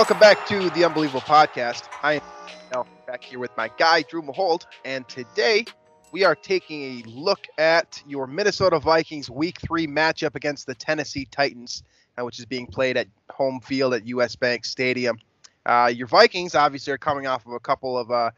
Welcome back to the Unbelievable Podcast. I am now back here with my guy, Drew Mahowald, and today we are taking a look at your Minnesota Vikings Week 3 matchup against the Tennessee Titans, uh, which is being played at home field at US Bank Stadium. Uh, your Vikings obviously are coming off of a couple of uh,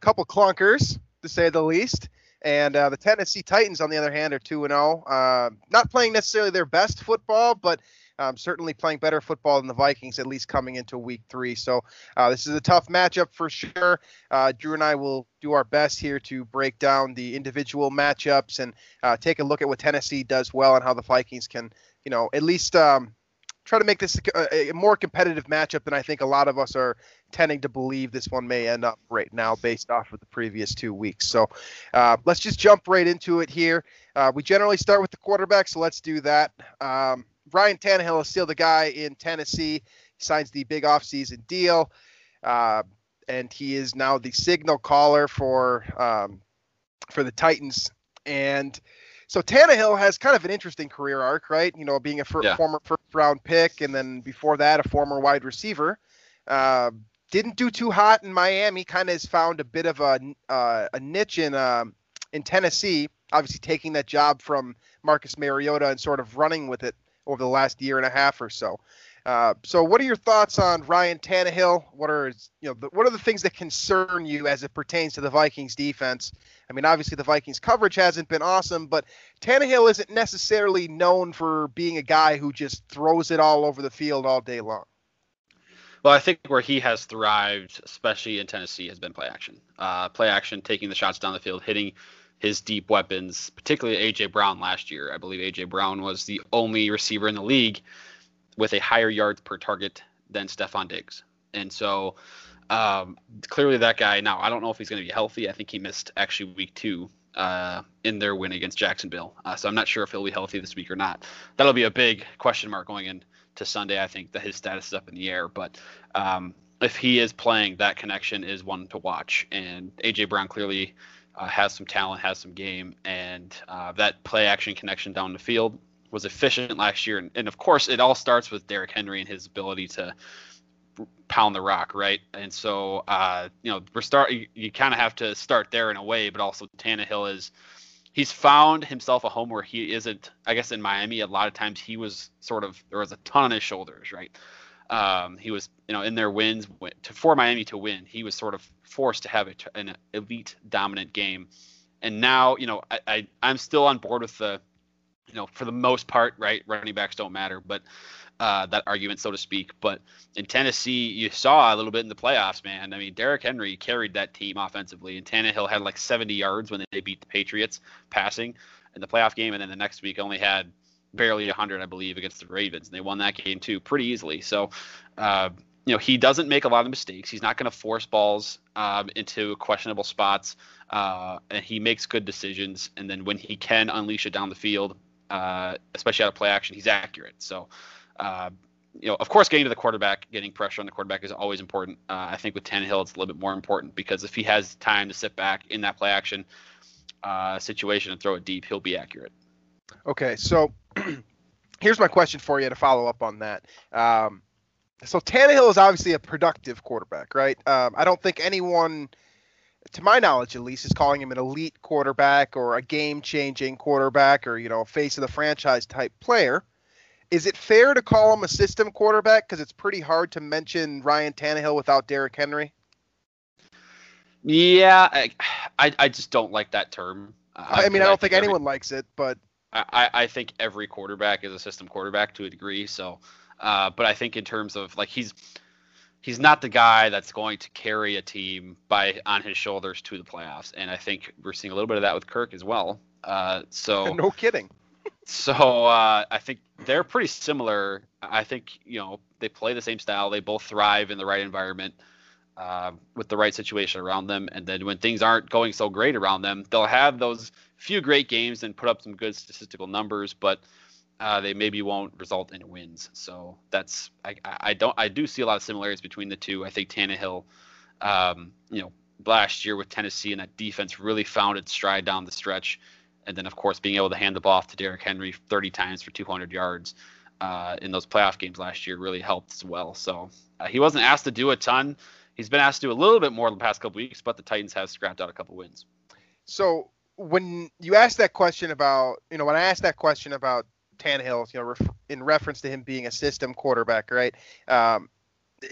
couple clunkers, to say the least. And uh, the Tennessee Titans, on the other hand, are 2 0. Uh, not playing necessarily their best football, but um, certainly playing better football than the Vikings, at least coming into week three. So uh, this is a tough matchup for sure. Uh, Drew and I will do our best here to break down the individual matchups and uh, take a look at what Tennessee does well and how the Vikings can, you know, at least um, try to make this a, a more competitive matchup than I think a lot of us are tending to believe this one may end up right now based off of the previous two weeks. So uh, let's just jump right into it here. Uh, we generally start with the quarterback, so let's do that. Um, Ryan Tannehill is still the guy in Tennessee. He signs the big offseason deal, uh, and he is now the signal caller for um, for the Titans. And so Tannehill has kind of an interesting career arc, right? You know, being a fir- Yeah. former first round pick, and then before that, a former wide receiver. Uh, didn't do too hot in Miami. Kind of has found a bit of a uh, a niche in um, in Tennessee. Obviously, taking that job from Marcus Mariota and sort of running with it over the last year and a half or so. Uh, so, what are your thoughts on Ryan Tannehill? What are you know the, what are the things that concern you as it pertains to the Vikings defense? I mean, obviously the Vikings coverage hasn't been awesome, but Tannehill isn't necessarily known for being a guy who just throws it all over the field all day long. Well, I think where he has thrived, especially in Tennessee, has been play action. Uh, play action, taking the shots down the field, hitting his deep weapons, particularly AJ Brown last year. I believe AJ Brown was the only receiver in the league with a higher yards per target than Stefon Diggs. And so um, clearly that guy, now I don't know if he's going to be healthy. I think he missed actually week two uh, in their win against Jacksonville. Uh, so I'm not sure if he'll be healthy this week or not. That'll be a big question mark going into Sunday. I think that his status is up in the air. But um, if he is playing, that connection is one to watch. And AJ Brown clearly uh, has some talent, has some game, and uh, that play action connection down the field was efficient last year. And, and of course, it all starts with Derrick Henry and his ability to pound the rock, right? And so, uh, you know, we're start. You, you kind of have to start there in a way, but also Tannehill is. He's found himself a home where he isn't. I guess in Miami, a lot of times he was sort of there was a ton on his shoulders, right? Um, he was, you know, in their wins to for Miami to win, he was sort of forced to have a, an elite dominant game. And now, you know, I, I I'm still on board with the, you know, for the most part, right? Running backs don't matter, but uh, that argument, so to speak. But in Tennessee, you saw a little bit in the playoffs, man. I mean, Derrick Henry carried that team offensively, and Tannehill had like 70 yards when they beat the Patriots passing in the playoff game, and then the next week only had barely 100, I believe, against the Ravens, and they won that game too pretty easily. So, uh, you know, he doesn't make a lot of mistakes. He's not going to force balls um, into questionable spots, uh, and he makes good decisions. And then when he can unleash it down the field, uh, especially out of play action, he's accurate. So, uh, you know, of course, getting to the quarterback, getting pressure on the quarterback is always important. Uh, I think with Tannehill, it's a little bit more important because if he has time to sit back in that play action uh, situation and throw it deep, he'll be accurate. Okay, so here's my question for you to follow up on that. Um, So Tannehill is obviously a productive quarterback, right? Um, I don't think anyone, to my knowledge at least, is calling him an elite quarterback or a game-changing quarterback or you know face of the franchise type player. Is it fair to call him a system quarterback? Because it's pretty hard to mention Ryan Tannehill without Derrick Henry. Yeah, I, I, I just don't like that term. Uh, I mean, I don't think, every- anyone likes it, but I, I think every quarterback is a system quarterback to a degree. So, uh, but I think in terms of like he's he's not the guy that's going to carry a team by on his shoulders to the playoffs, and I think we're seeing a little bit of that with Kirk as well. Uh, so no kidding. so uh, I think they're pretty similar. I think you know they play the same style. They both thrive in the right environment uh, with the right situation around them. And then when things aren't going so great around them, they'll have those few great games and put up some good statistical numbers, but uh, they maybe won't result in wins. So that's I, I don't I do see a lot of similarities between the two. I think Tannehill, um, you know, last year with Tennessee and that defense really found its stride down the stretch, and then of course being able to hand the ball off to Derrick Henry 30 times for 200 yards uh, in those playoff games last year really helped as well. So uh, he wasn't asked to do a ton. He's been asked to do a little bit more the past couple weeks, but the Titans have scrapped out a couple wins. So when you asked that question about, you know, when I asked that question about Tannehill, you know, in reference to him being a system quarterback, right? Um,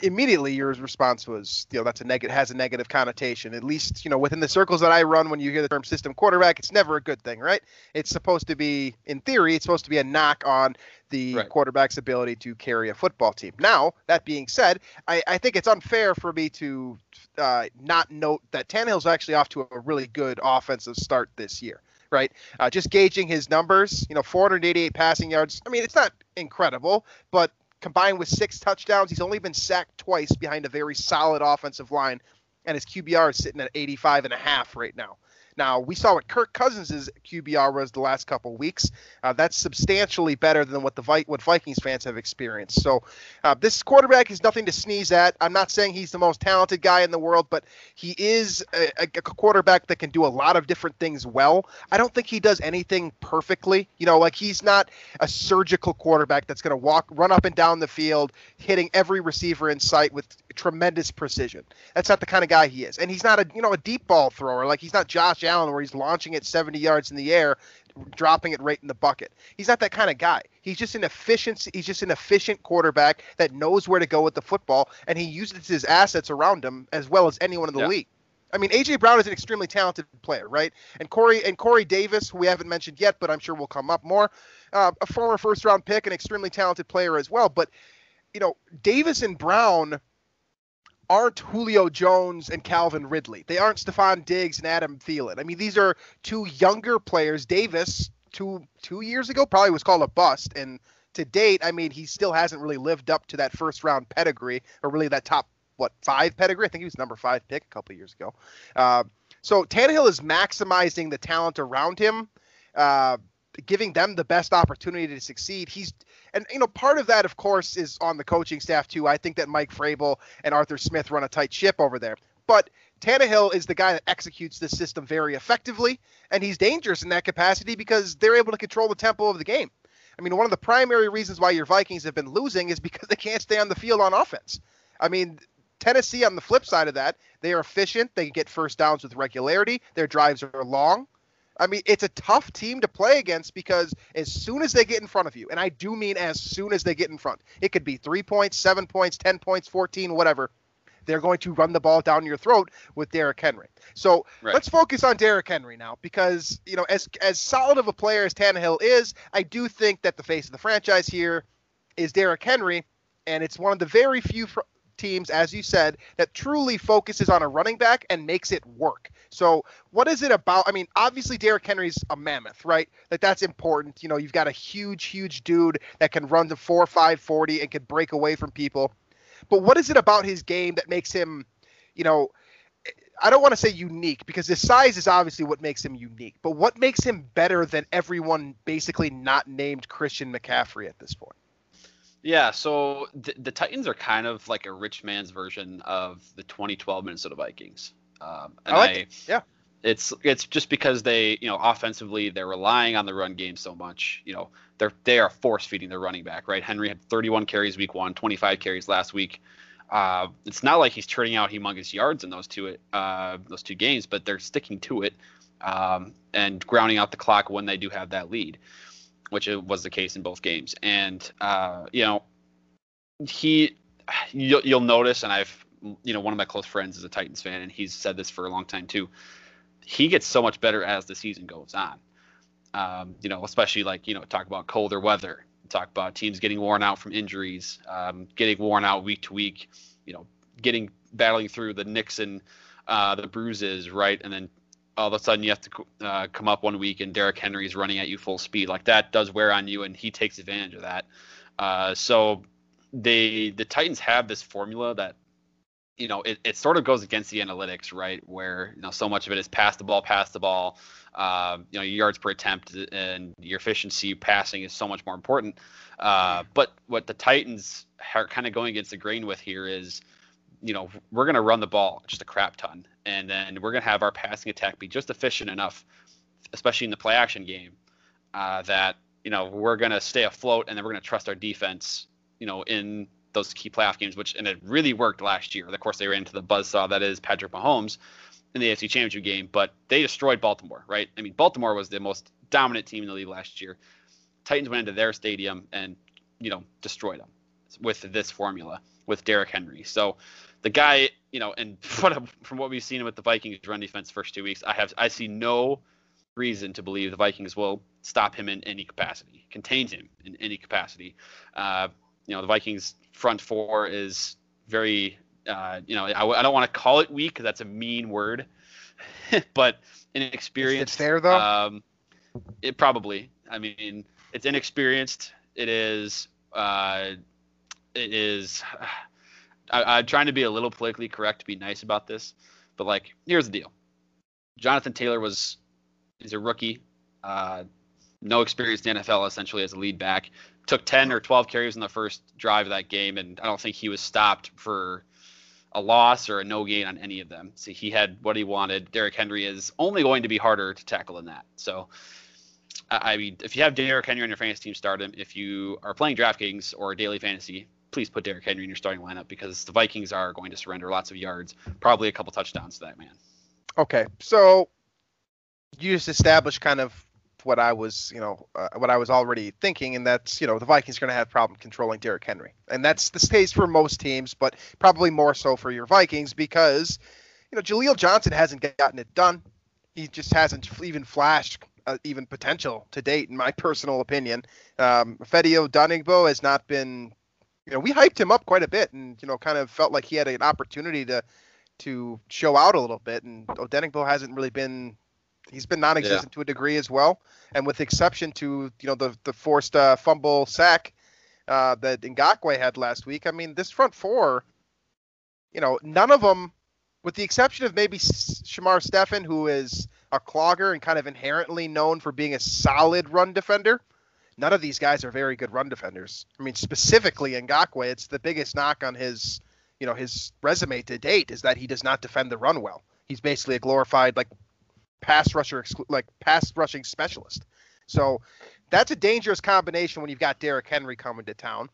immediately your response was, you know, that's a negative has a negative connotation. At least, you know, within the circles that I run, when you hear the term system quarterback, it's never a good thing, right? It's supposed to be, in theory, it's supposed to be a knock on the Right. quarterback's ability to carry a football team. Now, that being said, I, I think it's unfair for me to uh, not note that Tannehill's actually off to a really good offensive start this year, right? Uh, just gauging his numbers, you know, 488 passing yards. I mean, it's not incredible, but combined with six touchdowns, he's only been sacked twice behind a very solid offensive line, and his QBR is sitting at 85 and a half right now. Now we saw what Kirk Cousins' QBR was the last couple weeks. Uh, that's substantially better than what the Vi- what Vikings fans have experienced. So uh, this quarterback is nothing to sneeze at. I'm not saying he's the most talented guy in the world, but he is a, a a quarterback that can do a lot of different things well. I don't think he does anything perfectly. You know, like he's not a surgical quarterback that's going to walk, run up and down the field, hitting every receiver in sight with tremendous precision. That's not the kind of guy he is. And he's not a you know a deep ball thrower. Like he's not Josh Allen where he's launching it 70 yards in the air, dropping it right in the bucket. He's not that kind of guy. He's just an efficient he's just an efficient quarterback that knows where to go with the football and he uses his assets around him as well as anyone in the Yeah. league. I mean, AJ Brown is an extremely talented player, right? And Corey and Corey Davis, who we haven't mentioned yet, but I'm sure will come up more, uh, a former first round pick, an extremely talented player as well. But you know, Davis and Brown aren't Julio Jones and Calvin Ridley. They aren't Stefon Diggs and Adam Thielen. I mean, these are two younger players. Davis, two two years ago, probably was called a bust, and to date, I mean, he still hasn't really lived up to that first round pedigree or really that top what five pedigree. I think he was number five pick a couple years ago. Uh, so Tannehill is maximizing the talent around him. Uh, giving them the best opportunity to succeed. He's and you know part of that of course is on the coaching staff too. I think that Mike Vrabel and Arthur Smith run a tight ship over there. But Tannehill is the guy that executes this system very effectively, and he's dangerous in that capacity because they're able to control the tempo of the game. I mean, one of the primary reasons why your Vikings have been losing is because they can't stay on the field on offense. I mean, Tennessee on the flip side of that, they are efficient. They get first downs with regularity. Their drives are long. I mean, it's a tough team to play against because as soon as they get in front of you, and I do mean as soon as they get in front, it could be three points, seven points, 10 points, 14, whatever. They're going to run the ball down your throat with Derrick Henry. So Right. let's focus on Derrick Henry now because, you know, as, as solid of a player as Tannehill is, I do think that the face of the franchise here is Derrick Henry. And it's one of the very few fr- teams, as you said, that truly focuses on a running back and makes it work. So, what is it about? I mean, obviously, Derrick Henry's a mammoth, right? Like, that's important. You know, you've got a huge, huge dude that can run to 4 5 40 and can break away from people. But what is it about his game that makes him, you know, I don't want to say unique because his size is obviously what makes him unique. But what makes him better than everyone basically not named Christian McCaffrey at this point? Yeah, so the, the Titans are kind of like a rich man's version of the 2012 Minnesota Vikings. Um, and I like it, yeah. it's it's just because they you know offensively they're relying on the run game so much. You know they're they are force feeding their running back. Right, Henry had 31 carries week one, 25 carries last week. Uh, it's not like he's turning out humongous yards in those two uh, those two games, but they're sticking to it um, and grounding out the clock when they do have that lead, which was the case in both games. And uh, you know, he you'll, you'll notice, and I've you know one of my close friends is a Titans fan, and he's said this for a long time too. He gets so much better as the season goes on. Um, you know, especially like you know talk about colder weather talk about teams getting worn out from injuries, um, getting worn out week to week, you know, getting battling through the nicks and uh, the bruises, right? And then all of a sudden you have to uh, come up one week and Derrick Henry's running at you full speed. Like that does wear on you, and he takes advantage of that. Uh, so they the Titans have this formula that you know it, it sort of goes against the analytics, right? Where you know so much of it is pass the ball, pass the ball, um, you know, yards per attempt and your efficiency passing is so much more important. Uh, but what the Titans are kind of going against the grain with here is, you know, we're going to run the ball just a crap ton, and then we're going to have our passing attack be just efficient enough, especially in the play action game, uh, that you know we're going to stay afloat, and then we're going to trust our defense, you know, in those key playoff games, which and it really worked last year. Of course, they ran into the buzzsaw that is Patrick Mahomes, in the AFC Championship game, but they destroyed Baltimore, right? I mean, Baltimore was the most dominant team in the league last year. Titans went into their stadium and, you know, destroyed them with this formula with Derrick Henry. So the guy, you know, and from what we've seen with the Vikings run defense first two weeks, I have I see no reason to believe the Vikings will stop him in any capacity, contain him in any capacity. Uh, you know, the Vikings front four is very uh, you know, I, I don't want to call it weak because that's a mean word, but inexperienced. Is it fair though? Um, it probably. I mean, it's inexperienced. It is. Uh, it is. I, I'm trying to be a little politically correct to be nice about this, but like, here's the deal. Jonathan Taylor was. He's a rookie. Uh, no experience in the NFL essentially as a lead back. Took 10 or 12 carries in the first drive of that game, and I don't think he was stopped for a loss or a no gain on any of them. So he had what he wanted. Derrick Henry is only going to be harder to tackle than that. So I mean, if you have Derrick Henry on your fantasy team, start him. If you are playing DraftKings or daily fantasy, please put Derrick Henry in your starting lineup because the Vikings are going to surrender lots of yards, probably a couple touchdowns to that man. Okay, so you just established kind of what I was, you know, uh, what I was already thinking, and that's, you know, the Vikings are going to have problem controlling Derrick Henry, and that's the case for most teams, but probably more so for your Vikings because, you know, Jaleel Johnson hasn't gotten it done. He just hasn't even flashed uh, even potential to date, in my personal opinion. Um, Ifeadi Odenigbo has not been, you know, we hyped him up quite a bit, and you know, kind of felt like he had an opportunity to to show out a little bit, and Odenigbo hasn't really been He's been non-existent yeah. to a degree as well, and with exception to you know the the forced uh, fumble sack uh, that Ngakoue had last week. I mean, this front four, you know, none of them, with the exception of maybe Shamar Stephen, who is a clogger and kind of inherently known for being a solid run defender. None of these guys are very good run defenders. I mean, specifically Ngakoue, it's the biggest knock on his, you know, his resume to date is that he does not defend the run well. He's basically a glorified like pass rusher, like pass rushing specialist. So that's a dangerous combination when you've got Derrick Henry coming to town.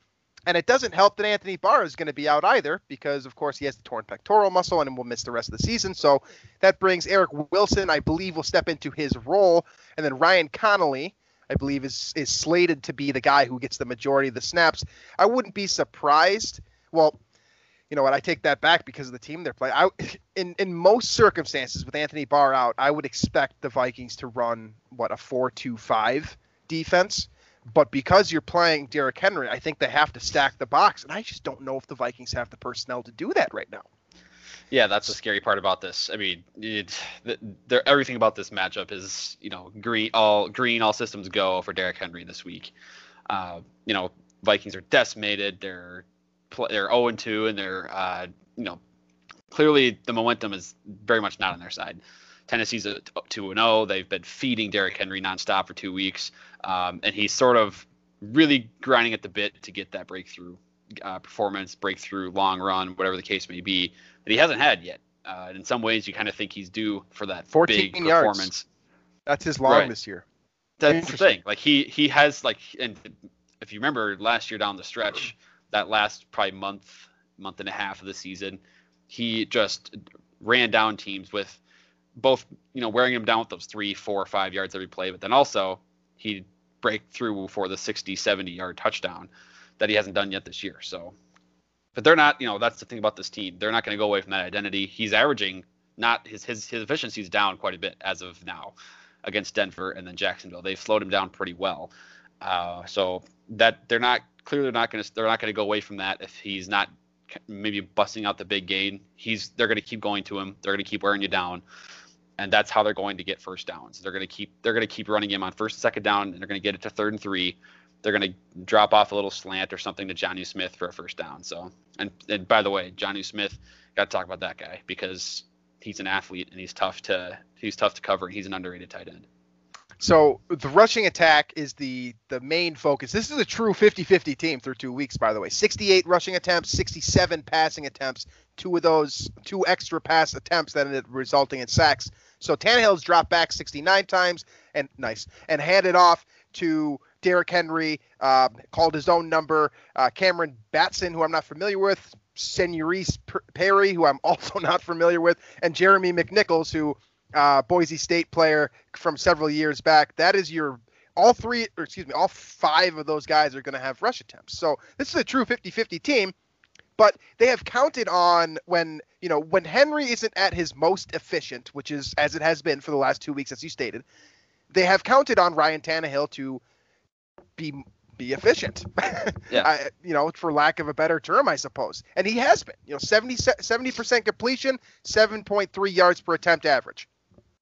And it doesn't help that Anthony Barr is going to be out either because, of course, he has the torn pectoral muscle and will miss the rest of the season. So that brings Eric Wilson, I believe, will step into his role. And then Ryan Connelly, I believe, is, is slated to be the guy who gets the majority of the snaps. I wouldn't be surprised. Well, you know what? I take that back because of the team they're playing. I, in in most circumstances, with Anthony Barr out, I would expect the Vikings to run what a four-two-five defense. But because you're playing Derrick Henry, I think they have to stack the box, and I just don't know if the Vikings have the personnel to do that right now. Yeah, that's the scary part about this. I mean, it, the, everything about this matchup is, you know, green all green, all systems go for Derrick Henry this week. Uh, you know, Vikings are decimated. They're they're 0 and 2, and they're uh, you know clearly the momentum is very much not on their side. Tennessee's a 2 and 0. They've been feeding Derrick Henry nonstop for two weeks, um, and he's sort of really grinding at the bit to get that breakthrough uh, performance, breakthrough long run, whatever the case may be, that he hasn't had yet. Uh, in some ways, you kind of think he's due for that 14 big yards. performance. That's his long Right. this year. That's the thing. Like he he has like, and if you remember last year down the stretch, that last probably month month and a half of the season, he just ran down teams with both you know wearing them down with those three, four, five yards every play, but then also he'd break through for the 60, 70 yard touchdown that he hasn't done yet this year. So, but they're not. You know that's the thing about this team. They're not going to go away from that identity. He's averaging not his his his efficiency's down quite a bit as of now against Denver and then Jacksonville. They've slowed him down pretty well. Uh, so that they're not clearly not going to they're not going to go away from that if he's not maybe busting out the big gain. He's they're going to keep going to him. They're going to keep wearing you down, and that's how they're going to get first downs. They're going to keep they're going to keep running him on first and second down, and they're going to get it to third and three. They're going to drop off a little slant or something to Jonnu Smith for a first down. So and and by the way, Jonnu Smith got to talk about that guy because he's an athlete and he's tough to he's tough to cover and he's an underrated tight end. So the rushing attack is the the main focus. This is a true 50-50 team through two weeks, by the way. 68 rushing attempts, 67 passing attempts. Two of those, two extra pass attempts that ended up resulting in sacks. So Tannehill's dropped back 69 times and nice and handed off to Derrick Henry, uh, called his own number. Uh, Cameron Batson, who I'm not familiar with. Senorise Perry, who I'm also not familiar with, and Jeremy McNichols, who uh, Boise State player from several years back. That is your all three, or excuse me, all five of those guys are going to have rush attempts. So this is a true 50-50 team. But they have counted on when you know when Henry isn't at his most efficient, which is as it has been for the last two weeks, as you stated. They have counted on Ryan Tannehill to be be efficient. Yeah. I, you know, for lack of a better term, I suppose. And he has been. You know, 70 percent completion, 7.3 yards per attempt average.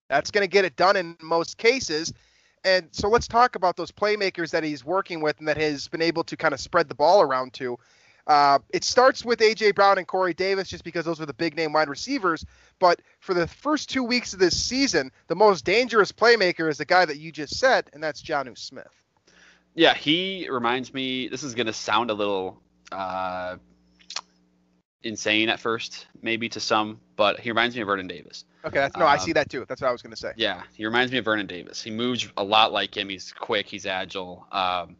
That's going to get it done in most cases. And so let's talk about those playmakers that he's working with and that has been able to kind of spread the ball around to. Uh, it starts with AJ Brown and Corey Davis just because those are the big name wide receivers. But for the first two weeks of this season, the most dangerous playmaker is the guy that you just said, and that's Jonnu Smith. Yeah, he reminds me. This is going to sound a little uh, insane at first, maybe to some, but he reminds me of Vernon Davis. Okay, that's, no, I Um, see that too. That's what I was going to say. Yeah, he reminds me of Vernon Davis. He moves a lot like him. He's quick. He's agile. Um,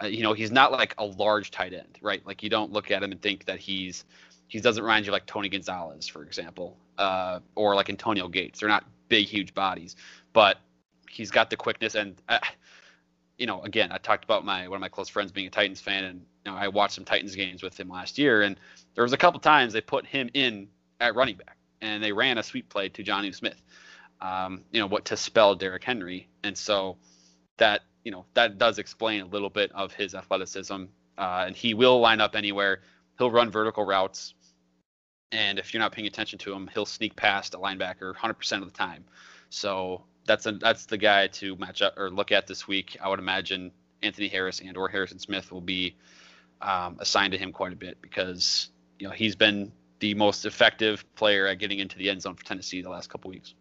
uh, you know, he's not like a large tight end, right? Like you don't look at him and think that he's he doesn't remind you like Tony Gonzalez, for example, uh, or like Antonio Gates. They're not big, huge bodies, but he's got the quickness. And uh, you know, again, I talked about my one of my close friends being a Titans fan, and you know, I watched some Titans games with him last year, and there was a couple times they put him in at running back, and they ran a sweep play to Jonnu Smith um, you know, what to spell Derrick Henry, and so that you know that does explain a little bit of his athleticism. Uh, and he will line up anywhere. He'll run vertical routes, and if you're not paying attention to him, he'll sneak past a linebacker 100% of the time. So that's a that's the guy to match up or look at this week. I would imagine Anthony Harris and or Harrison Smith will be um, assigned to him quite a bit because you know he's been the most effective player at getting into the end zone for Tennessee the last couple weeks.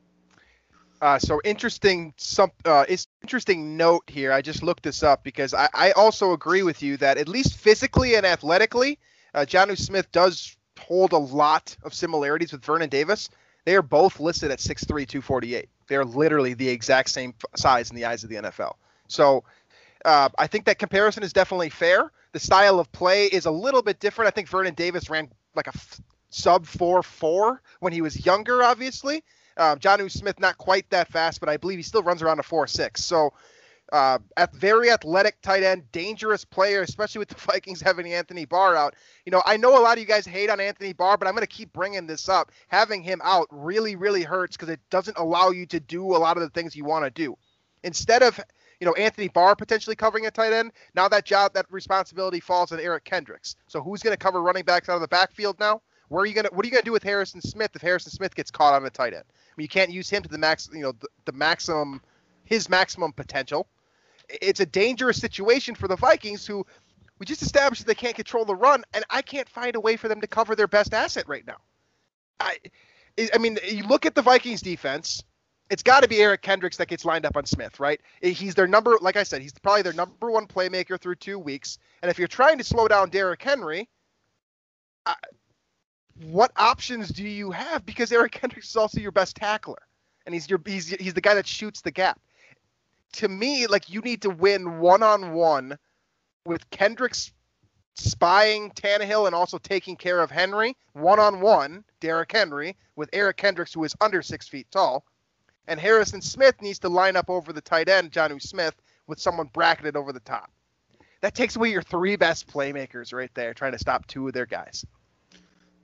Uh, so interesting. Some uh, it's interesting note here. I just looked this up because I, I also agree with you that at least physically and athletically, uh, Jonnu Smith does hold a lot of similarities with Vernon Davis. They are both listed at 6'3", 248. They are literally the exact same size in the eyes of the NFL. So uh, I think that comparison is definitely fair. The style of play is a little bit different. I think Vernon Davis ran like a f- sub 4-4 when he was younger, obviously. Um, John Smith, not quite that fast, but I believe he still runs around a 4-6. So, uh, at very athletic tight end, dangerous player, especially with the Vikings having Anthony Barr out. You know, I know a lot of you guys hate on Anthony Barr, but I'm going to keep bringing this up. Having him out really, really hurts because it doesn't allow you to do a lot of the things you want to do. Instead of you know Anthony Barr potentially covering a tight end, now that job, that responsibility falls on Eric Kendricks. So who's going to cover running backs out of the backfield now? Where are you gonna? What are you gonna do with Harrison Smith if Harrison Smith gets caught on a tight end? I mean, you can't use him to the max. You know, the, the maximum, his maximum potential. It's a dangerous situation for the Vikings, who we just established they can't control the run, and I can't find a way for them to cover their best asset right now. I, I mean, you look at the Vikings defense. It's got to be Eric Kendricks that gets lined up on Smith, right? He's their number, like I said, he's probably their number one playmaker through two weeks. And if you're trying to slow down Derrick Henry, what options do you have? Because Eric Kendricks is also your best tackler, and he's your he's he's the guy that shoots the gap. To me, like you need to win one on one with Kendricks spying Tannehill and also taking care of Henry one on one, Derrick Henry, with Eric Kendricks, who is under six feet tall. And Harrison Smith needs to line up over the tight end, Jonnu Smith, with someone bracketed over the top. That takes away your three best playmakers right there, trying to stop two of their guys.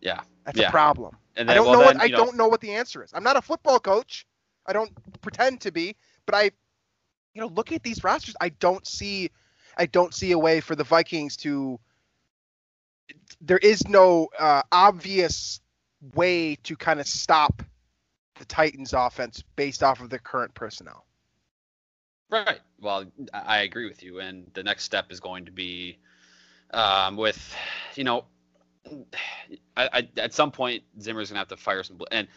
Yeah. That's yeah. a problem. And I don't well, know then, what I know, don't know what the answer is. I'm not a football coach. I don't pretend to be, but I you know, look at these rosters. I don't see I don't see a way for the Vikings to there is no uh, obvious way to kind of stop the Titans offense based off of the current personnel. Right. Well, I I agree with you. And the next step is going to be um, with, you know, I, I, at some point Zimmer's gonna have to fire some. bl- And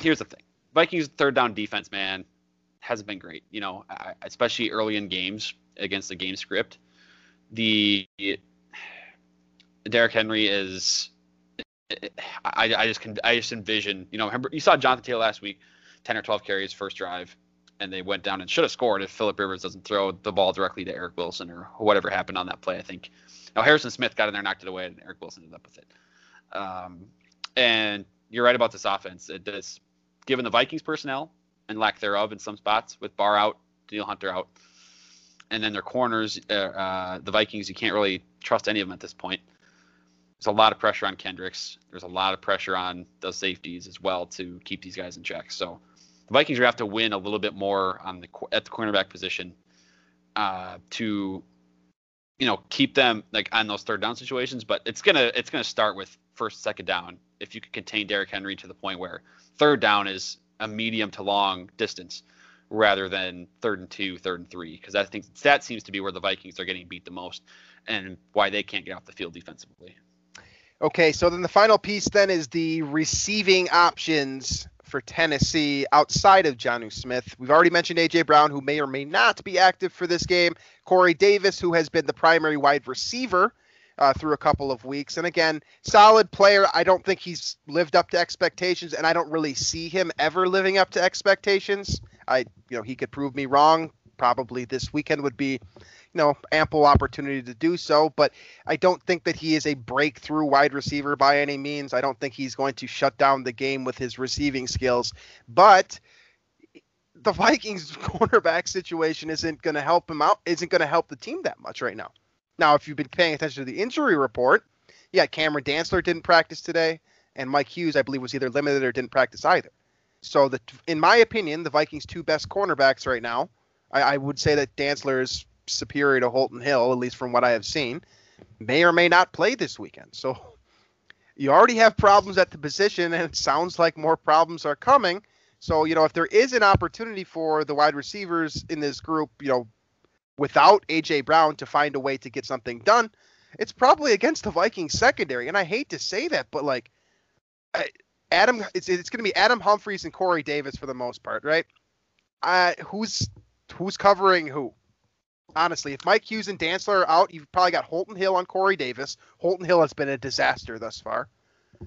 here's the thing: Vikings third down defense, man, hasn't been great. You know, especially early in games against the game script. The Derrick Henry is. I, I just can I just envision you know remember you saw Jonathan Taylor last week, ten or twelve carries first drive, and they went down and should have scored if Philip Rivers doesn't throw the ball directly to Eric Wilson or whatever happened on that play. I think. Now Harrison Smith got in there, knocked it away, and Eric Wilson ended up with it. Um, and you're right about this offense. It does, given the Vikings personnel and lack thereof in some spots, with Barr out, Danielle Hunter out, and then their corners, uh, uh, the Vikings, you can't really trust any of them at this point. There's a lot of pressure on Kendricks. There's a lot of pressure on those safeties as well to keep these guys in check. So the Vikings are have to win a little bit more on the at the cornerback position uh, to you know keep them like on those third down situations. But it's gonna it's gonna start with first second down. If you can contain Derrick Henry to the point where third down is a medium to long distance rather than third and two, third and three, because I think that seems to be where the Vikings are getting beat the most and why they can't get off the field defensively. Okay, so then the final piece then is the receiving options for Tennessee outside of Jonnu Smith. We've already mentioned AJ Brown, who may or may not be active for this game. Corey Davis, who has been the primary wide receiver uh, through a couple of weeks, and again, solid player. I don't think he's lived up to expectations, and I don't really see him ever living up to expectations. I, you know, he could prove me wrong. Probably this weekend would be, you know, ample opportunity to do so, but I don't think that he is a breakthrough wide receiver by any means. I don't think he's going to shut down the game with his receiving skills. But the Vikings cornerback situation isn't going to help him out, isn't going to help the team that much right now. Now, if you've been paying attention to the injury report, yeah, Cameron Dantzler didn't practice today, and Mike Hughes, I believe, was either limited or didn't practice either. So, the, in my opinion, the Vikings' two best cornerbacks right now, I, I would say that Dantzler is superior to Holton Hill, at least from what I have seen, may or may not play this weekend. So you already have problems at the position, and it sounds like more problems are coming. So, you know, if there is an opportunity for the wide receivers in this group, you know, without AJ Brown to find a way to get something done, it's probably against the Vikings secondary. And I hate to say that, but like Adam, it's it's going to be Adam Humphries and Corey Davis for the most part, right? Uh, who's who's covering who? Honestly, if Mike Hughes and Dantzler are out, you've probably got Holton Hill on Corey Davis. Holton Hill has been a disaster thus far.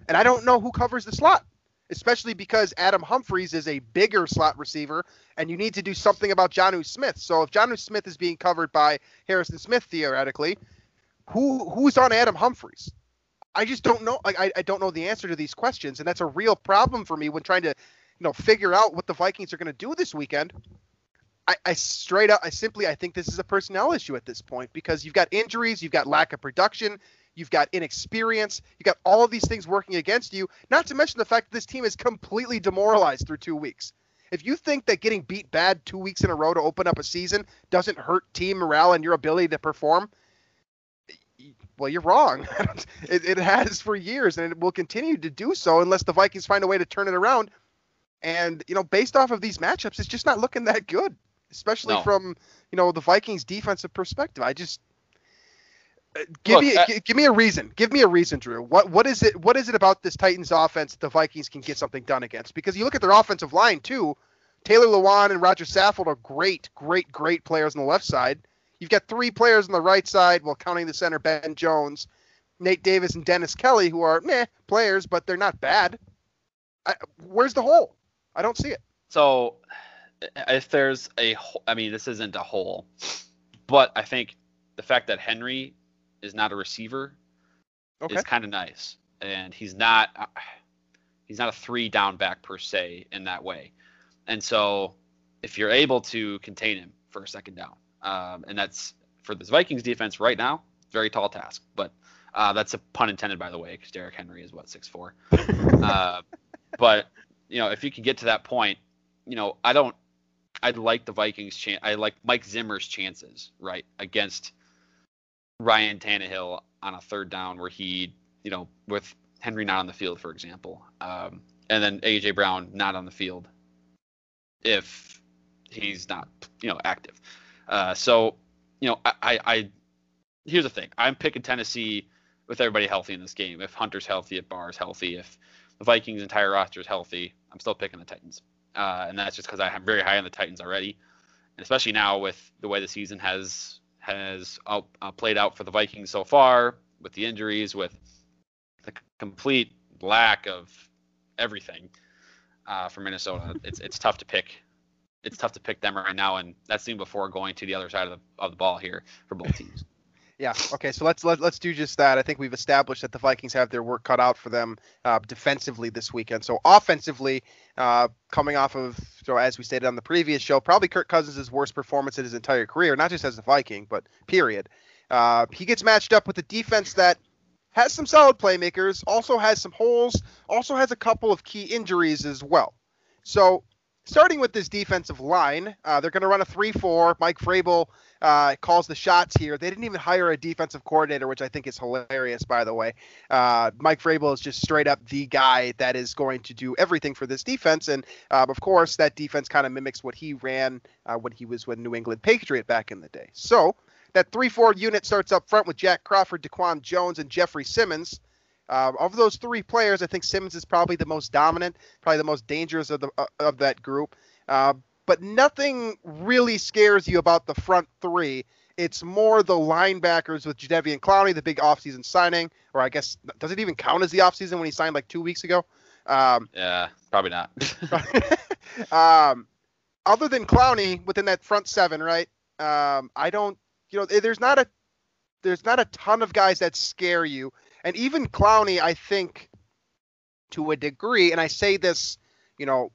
And I don't know who covers the slot, especially because Adam Humphries is a bigger slot receiver, and you need to do something about Jonnu Smith. So if Jonnu Smith is being covered by Harrison Smith theoretically, who who's on Adam Humphries? I just don't know. Like, I, I don't know the answer to these questions, and that's a real problem for me when trying to, you know, figure out what the Vikings are going to do this weekend. I, I straight up, I simply, I think this is a personnel issue at this point because you've got injuries, you've got lack of production, you've got inexperience, you've got all of these things working against you. Not to mention the fact that this team is completely demoralized through two weeks. If you think that getting beat bad two weeks in a row to open up a season doesn't hurt team morale and your ability to perform, well, you're wrong. it, it has for years, and it will continue to do so unless the Vikings find a way to turn it around. And you know, based off of these matchups, it's just not looking that good, especially No. from you know the Vikings' defensive perspective. I just give Look, me uh, I- give me a reason. Give me a reason, Drew. What what is it? What is it about this Titans offense that the Vikings can get something done against? Because you look at their offensive line too. Taylor Lewan and Roger Saffold are great, great, great players on the left side. You've got three players on the right side, well, counting the center, Ben Jones. Nate Davis and Dennis Kelly, who are meh players, but they're not bad. I, where's the hole? I don't see it. So, if there's a, I mean, this isn't a hole, but I think the fact that Henry is not a receiver Okay. is kind of nice, and he's not, uh, he's not a three down back per se in that way, and so if you're able to contain him for a second down, um, and that's for this Vikings defense right now, very tall task, but uh, that's a pun intended by the way, because Derrick Henry is what six four. uh, but you know, if you can get to that point, you know, I don't. I'd like the Vikings. Chan- I like Mike Zimmer's chances, right, against Ryan Tannehill on a third down where he, you know, with Henry not on the field, for example, um, and then AJ Brown not on the field if he's not, you know, active. Uh, so, you know, I, I, I here's the thing. I'm picking Tennessee with everybody healthy in this game. If Hunter's healthy, if Barr's healthy, if the Vikings' entire roster is healthy, I'm still picking the Titans. Uh, and that's just because I'm very high on the Titans already, and especially now with the way the season has has out, uh, played out for the Vikings so far, with the injuries, with the complete lack of everything uh, for Minnesota. It's it's tough to pick. It's tough to pick them right now, and that's even before going to the other side of the of the ball here for both teams. Yeah. Okay. So let's let, let's do just that. I think we've established that the Vikings have their work cut out for them uh, defensively this weekend. So offensively, uh, coming off of so as we stated on the previous show, probably Kirk Cousins' worst performance in his entire career, not just as a Viking, but period. Uh, he gets matched up with a defense that has some solid playmakers, also has some holes, also has a couple of key injuries as well. So starting with this defensive line, uh, they're going to run a 3-4. Mike Vrabel uh, calls the shots here. They didn't even hire a defensive coordinator, which I think is hilarious, by the way. Uh, Mike Vrabel is just straight up the guy that is going to do everything for this defense, and um, of course, that defense kind of mimics what he ran uh, when he was with New England Patriot back in the day. So that 3-4 unit starts up front with Jack Crawford, Daquan Jones, and Jeffery Simmons. Uh, of those three players, I think Simmons is probably the most dominant, probably the most dangerous of the uh, of that group. Uh, but nothing really scares you about the front three. It's more the linebackers with Jadeveon Clowney, the big offseason signing, or I guess does it even count as the offseason when he signed like two weeks ago? Um, Yeah, probably not. um, other than Clowney within that front seven, right? Um, I don't, you know, there's not a there's not a ton of guys that scare you, and even Clowney, I think, to a degree, and I say this, you know,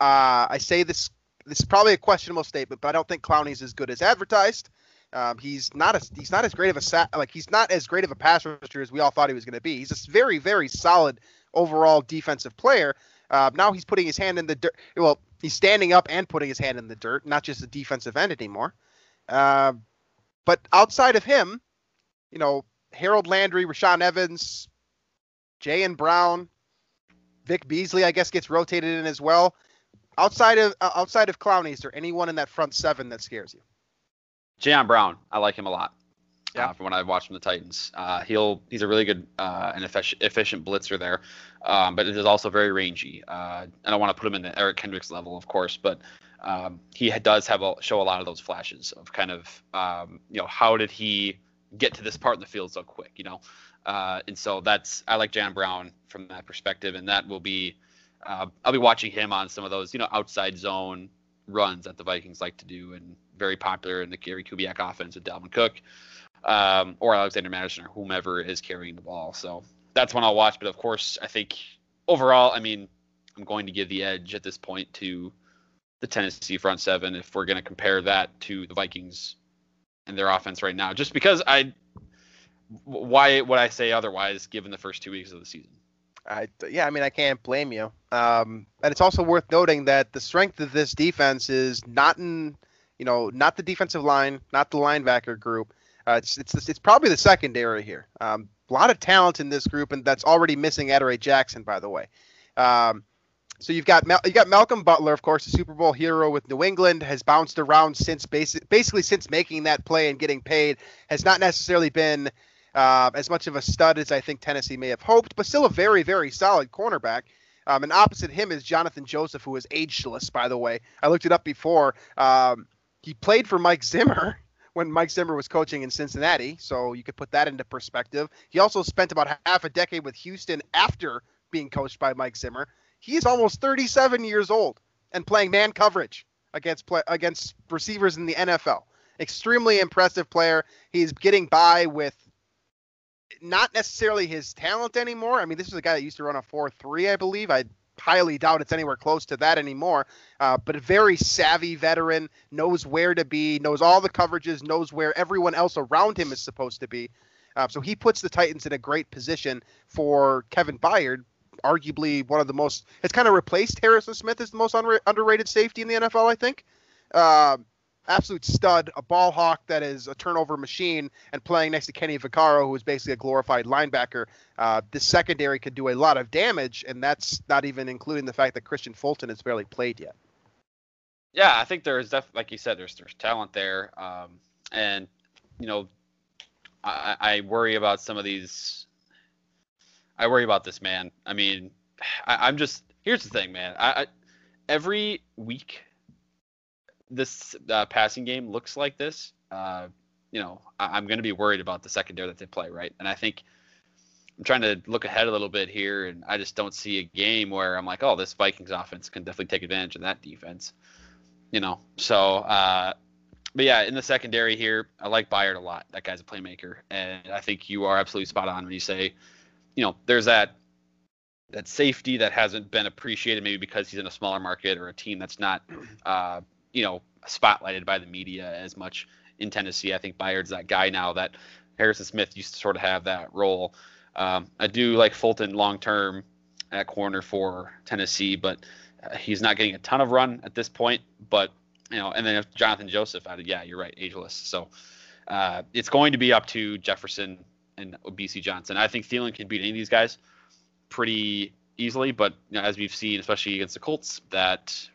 uh, I say this. This is probably a questionable statement, but I don't think Clowney's as good as advertised. Um, he's not as he's not as great of a like he's not as great of a pass rusher as we all thought he was going to be. He's a very very solid overall defensive player. Uh, now he's putting his hand in the dirt. Well, he's standing up and putting his hand in the dirt, not just a defensive end anymore. Uh, but outside of him, you know, Harold Landry, Rashaan Evans, Jayon Brown, Vic Beasley, I guess gets rotated in as well. Outside of uh, outside of Clowney, is there anyone in that front seven that scares you? Jayon Brown, I like him a lot. Yeah. Uh, from what I've watched from the Titans, uh, he'll he's a really good uh, and efficient, efficient blitzer there, um, but it is also very rangy. Uh, I don't want to put him in the Eric Kendricks level, of course, but um, he does have a, show a lot of those flashes of kind of um, you know how did he get to this part in the field so quick, you know, uh, and so that's I like Jayon Brown from that perspective, and that will be uh, I'll be watching him on some of those you know outside zone runs that the Vikings like to do and very popular in the Gary Kubiak offense with Dalvin Cook um, or Alexander Mattison or whomever is carrying the ball. So that's one I'll watch. But of course, I think overall, I mean, I'm going to give the edge at this point to the Tennessee front seven if we're going to compare that to the Vikings and their offense right now. Just because I, why would I say otherwise given the first two weeks of the season? I, yeah, I mean, I can't blame you. Um, and it's also worth noting that the strength of this defense is not in, you know, not the defensive line, not the linebacker group. Uh, it's, it's it's probably the secondary here. Um, a lot of talent in this group, and that's already missing Adoree Jackson, by the way. Um, so you've got Mal- you got Malcolm Butler, of course, the Super Bowl hero with New England, has bounced around since basi- basically since making that play and getting paid. Has not necessarily been uh, as much of a stud as I think Tennessee may have hoped, but still a very, very solid cornerback. Um, and opposite him is Johnathan Joseph, who is ageless, by the way. I looked it up before. Um, he played for Mike Zimmer when Mike Zimmer was coaching in Cincinnati, so you could put that into perspective. He also spent about half a decade with Houston after being coached by Mike Zimmer. He is almost 37 years old and playing man coverage against play, against receivers in the NFL. Extremely impressive player. He's getting by with not necessarily his talent anymore. I mean, this is a guy that used to run a 4-3, I believe. I highly doubt it's anywhere close to that anymore. Uh, but a very savvy veteran, knows where to be, knows all the coverages, knows where everyone else around him is supposed to be. Uh, so he puts the Titans in a great position for Kevin Byard, arguably one of the most. It's kind of replaced Harrison Smith as the most unra- underrated safety in the NFL, I think. Uh, absolute stud, a ball hawk that is a turnover machine, and playing next to Kenny Vaccaro, who is basically a glorified linebacker. Uh, this secondary could do a lot of damage, and that's not even including the fact that Kristian Fulton has barely played yet. Yeah, I think there's definitely, like you said, there's there's talent there, um, and you know, I, I worry about some of these. I worry about this man. I mean, I, am just here's the thing, man. I, I every week this uh, passing game looks like this, uh, you know, I, am going to be worried about the secondary that they play, right? And I think I'm trying to look ahead a little bit here, and I just don't see a game where I'm like, oh, this Vikings offense can definitely take advantage of that defense, you know. So, uh, but yeah, in the secondary here, I like Byard a lot. That guy's a playmaker, and I think you are absolutely spot on when you say, you know, there's that that safety that hasn't been appreciated maybe because he's in a smaller market or a team that's not uh, you know, spotlighted by the media as much in Tennessee. I think Byard's that guy now that Harrison Smith used to sort of have that role. Um, I do like Fulton long term at corner for Tennessee, but uh, he's not getting a ton of run at this point. But you know, and then if Johnathan Joseph added, yeah, you're right, ageless. So uh, it's going to be up to Jefferson and Bisi Johnson. I think Thielen can beat any of these guys pretty easily, but you know, as we've seen, especially against the Colts, that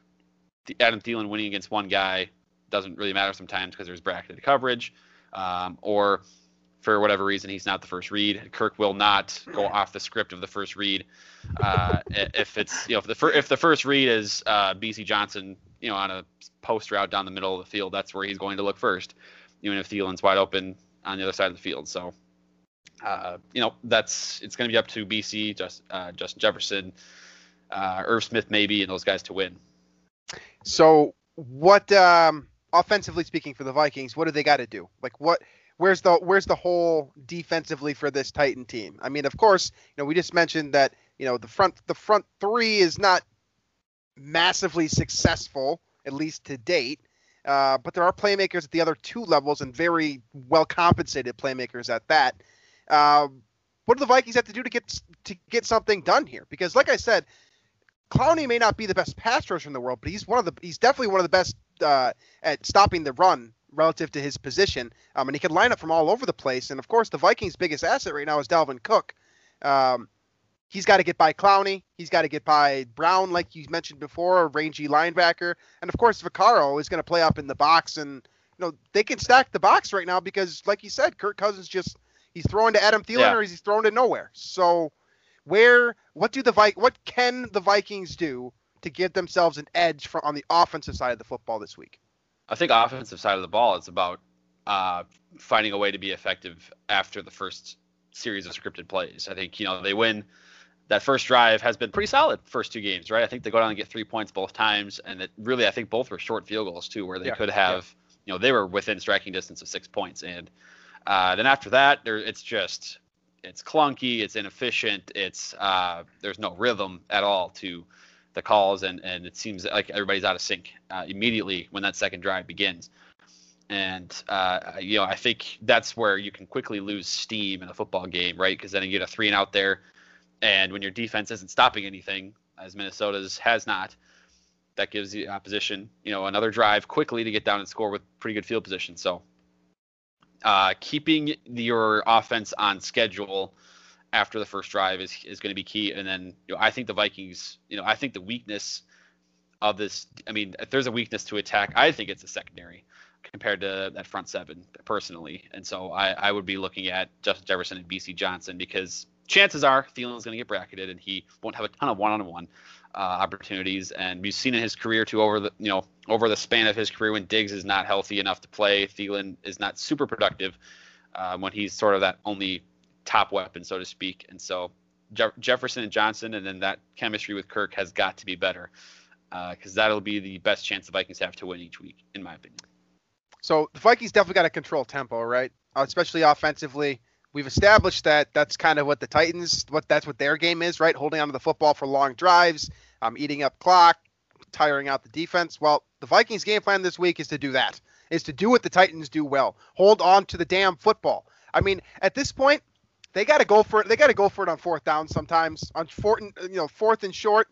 Adam Thielen winning against one guy doesn't really matter sometimes because there's bracketed coverage, um, or for whatever reason he's not the first read. Kirk will not go off the script of the first read. Uh, if it's you know if the fir- if the first read is uh, Bisi Johnson, you know on a post route down the middle of the field, that's where he's going to look first, even if Thielen's wide open on the other side of the field. So. Uh, you know that's it's going to be up to Bisi, just uh, Justin Jefferson, uh, Irv Smith maybe, and those guys to win. So what um, offensively speaking for the Vikings, what do they got to do? Like what where's the where's the hole defensively for this Titan team? I mean, of course, you know, we just mentioned that, you know, the front the front 3 is not massively successful at least to date. Uh, but there are playmakers at the other two levels and very well compensated playmakers at that. Uh, what do the Vikings have to do to get to get something done here? Because, like I said, Clowney may not be the best pass rusher in the world, but he's one of the he's definitely one of the best uh, at stopping the run relative to his position. Um, and he can line up from all over the place. And of course, the Vikings' biggest asset right now is Dalvin Cook. Um, he's got to get by Clowney. He's got to get by Brown, like you mentioned before, a rangy linebacker. And of course, Vaccaro is going to play up in the box. And you know they can stack the box right now because, like you said, Kirk Cousins just he's throwing to Adam Thielen yeah. or he's throwing to nowhere. So where what do the Vi- what can the Vikings do to give themselves an edge for, on the offensive side of the football this week? I think offensive side of the ball is about uh, finding a way to be effective after the first series of scripted plays. I think you know they win. That first drive has been pretty solid first two games, right? I think they go down and get three points both times, and it really I think both were short field goals too, where they yeah, could have yeah. you know they were within striking distance of six points, and uh, then after that, there it's just it's clunky, it's inefficient, it's uh, there's no rhythm at all to the calls, and and it seems like everybody's out of sync uh, immediately when that second drive begins. And uh, you know, I think that's where you can quickly lose steam in a football game, right? Because then you get a three and out there, and when your defense isn't stopping anything, as Minnesota's has not, that gives the opposition, you know, another drive quickly to get down and score with pretty good field position. So uh, keeping your offense on schedule after the first drive is, is going to be key. And then you know, I think the Vikings, you know, I think the weakness of this, I mean, if there's a weakness to attack, I think it's a secondary compared to that front seven personally. And so I, I would be looking at Justin Jefferson and Bisi Johnson because chances are Thielen's going to get bracketed and he won't have a ton of one-on-one uh, opportunities. And we've seen in his career too over the you know over the span of his career when Diggs is not healthy enough to play, Thielen is not super productive um, when he's sort of that only top weapon, so to speak. And so Jefferson and Johnson, and then that chemistry with Kirk has got to be better because uh, that'll be the best chance the Vikings have to win each week, in my opinion. So the Vikings definitely got to control tempo, right? Uh, especially offensively. We've established that that's kind of what the Titans, what that's what their game is, right? Holding onto the football for long drives, um, eating up clock, tiring out the defense. Well, the Vikings' game plan this week is to do that, is to do what the Titans do well, hold on to the damn football. I mean, at this point, they got to go for it. They got to go for it on fourth down sometimes. On fourth, and, you know, fourth and short,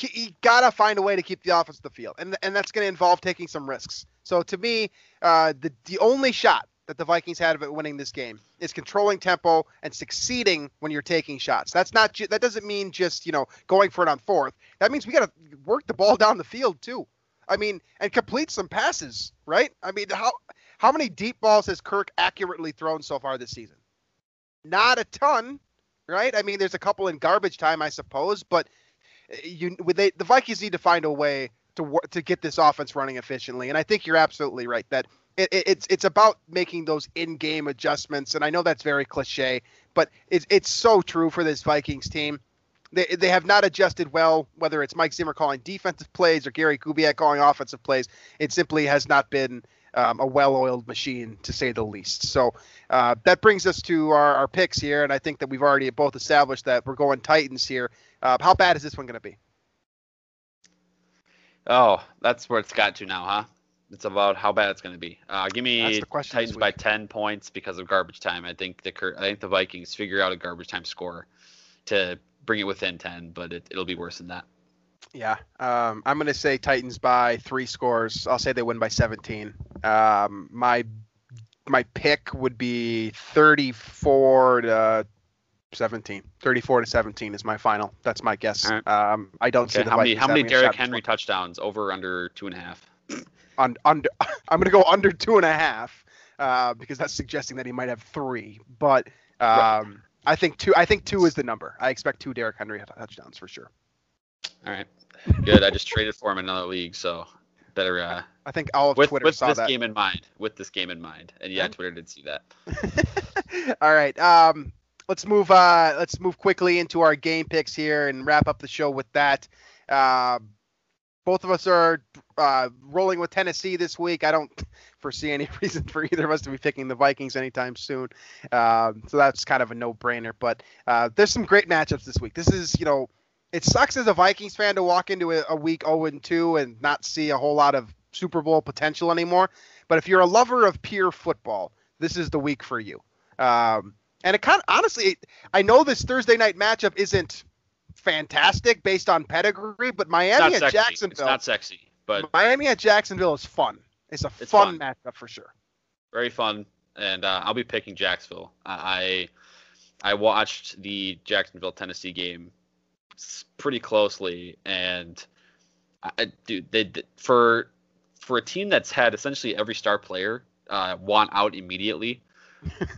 you gotta find a way to keep the offense the field, and and that's going to involve taking some risks. So to me, uh, the the only shot that the Vikings had of winning this game is controlling tempo and succeeding when you're taking shots. That's not ju- that doesn't mean just you know going for it on fourth. That means we got to work the ball down the field too. I mean, and complete some passes, right? I mean, how how many deep balls has Kirk accurately thrown so far this season? Not a ton, right? I mean, there's a couple in garbage time, I suppose, but eh, you they the Vikings need to find a way to to get this offense running efficiently. And I think you're absolutely right that it, it, it's it's about making those in-game adjustments. And I know that's very cliche, but it's it's so true for this Vikings team. They, they have not adjusted well, whether it's Mike Zimmer calling defensive plays or Gary Kubiak calling offensive plays. It simply has not been um, a well-oiled machine, to say the least. So uh, that brings us to our, our picks here, and I think that we've already both established that we're going Titans here. Uh, how bad is this one going to be? Oh, that's where it's got to now, huh? It's about how bad it's going to be. Uh, give me Titans by ten points because of garbage time. I think the I think the Vikings figure out a garbage time score to bring it within ten, but it, will be worse than that. Yeah, um, I'm going to say Titans by three scores. I'll say they win by 17. Um, my my pick would be 34 to 17. 34 to 17 is my final. That's my guess. Right. Um, I don't okay. see the how many how many Derrick Henry touchdowns over under two and a half. On, under, I'm going to go under two and a half uh, because that's suggesting that he might have three. But um, right. I think two. I think two is the number. I expect two Derrick Henry touchdowns for sure. All right, good. I just traded for him in another league, so better. Uh, I think all of with, Twitter with saw this that. game in mind. With this game in mind, and yeah, Twitter did see that. all right. Um, let's move. Uh, let's move quickly into our game picks here and wrap up the show with that. Uh, both of us are uh, rolling with Tennessee this week. I don't foresee any reason for either of us to be picking the Vikings anytime soon. Um, so that's kind of a no-brainer. But uh, there's some great matchups this week. This is, you know, it sucks as a Vikings fan to walk into a, a week 0 and 2 and not see a whole lot of Super Bowl potential anymore. But if you're a lover of pure football, this is the week for you. Um, and it kind of honestly, I know this Thursday night matchup isn't fantastic based on pedigree, but Miami at Jacksonville. It's not sexy, but Miami at Jacksonville is fun. It's a it's fun, fun, matchup for sure. Very fun, and uh, I'll be picking Jacksonville. I I watched the Jacksonville Tennessee game pretty closely, and I, dude, they for for a team that's had essentially every star player uh, want out immediately,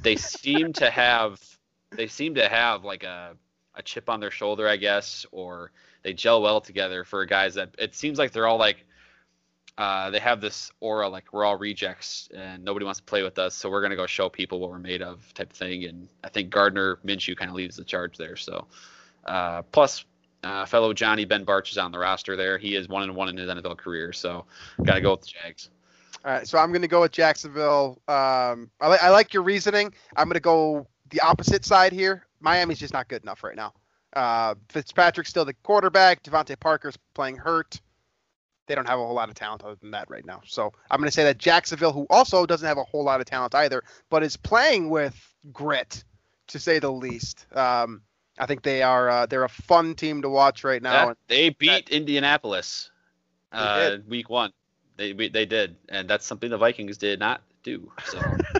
they seem to have they seem to have like a a chip on their shoulder, I guess, or they gel well together for guys that it seems like they're all like uh, they have this aura like we're all rejects and nobody wants to play with us, so we're gonna go show people what we're made of type of thing. And I think Gardner Minshew kind of leads the charge there. So uh, plus uh, fellow Johnny Ben Bartch is on the roster there. He is one and one in his NFL career, so got to go with the Jags. All right, so I'm going to go with Jacksonville. Um, I, li- I like your reasoning. I'm going to go the opposite side here. Miami's just not good enough right now. Uh, Fitzpatrick's still the quarterback. DeVante Parker's playing hurt. They don't have a whole lot of talent other than that right now. So I'm going to say that Jacksonville, who also doesn't have a whole lot of talent either, but is playing with grit, to say the least. Um, I think they are uh, they're a fun team to watch right now. That, they beat that, Indianapolis uh, week one. They they did, and that's something the Vikings did not do. So.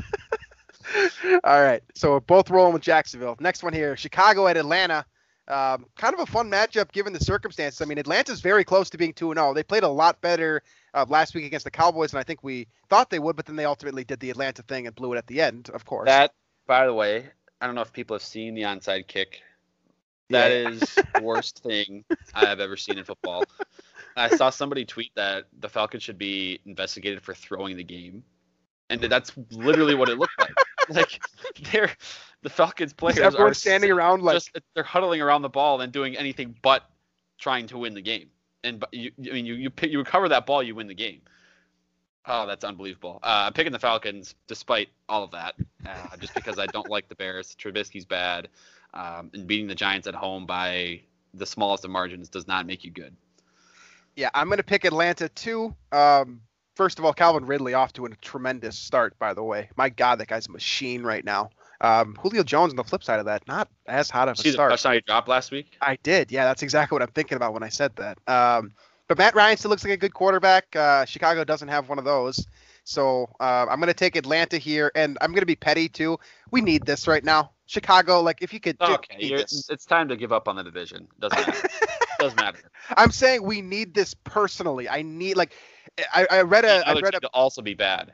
All right, so we're both rolling with Jacksonville. Next one here, Chicago at Atlanta. Um, kind of a fun matchup given the circumstances. I mean, Atlanta's very close to being 2 0. They played a lot better uh, last week against the Cowboys than I think we thought they would, but then they ultimately did the Atlanta thing and blew it at the end, of course. That, by the way, I don't know if people have seen the onside kick That Yeah. is the worst thing I have ever seen in football. I saw somebody tweet that the Falcons should be investigated for throwing the game, and that's literally what it looked like. Like they're the Falcons players Just are standing around like just they're huddling around the ball and doing anything but trying to win the game. And you, I mean, you you pick, you recover that ball, you win the game. Oh, that's unbelievable. Uh, I'm picking the Falcons despite all of that, uh, just because I don't like the Bears. Trubisky's bad, um, and beating the Giants at home by the smallest of margins does not make you good. Yeah, I'm going to pick Atlanta too. Um, first of all, Calvin Ridley off to a tremendous start, by the way. My God, that guy's a machine right now. Um, Julio Jones on the flip side of that, not as hot of a See the start. touchdown he dropped last week? I did. Yeah, that's exactly what I'm thinking about when I said that. Um, but Matt Ryan still looks like a good quarterback. Uh, Chicago doesn't have one of those. So uh, I'm going to take Atlanta here, and I'm going to be petty too. We need this right now. Chicago, like if you could, Okay, it's time to give up on the division. Doesn't matter. Doesn't matter. I'm saying we need this personally. I need like I, I read a I read a to also be bad.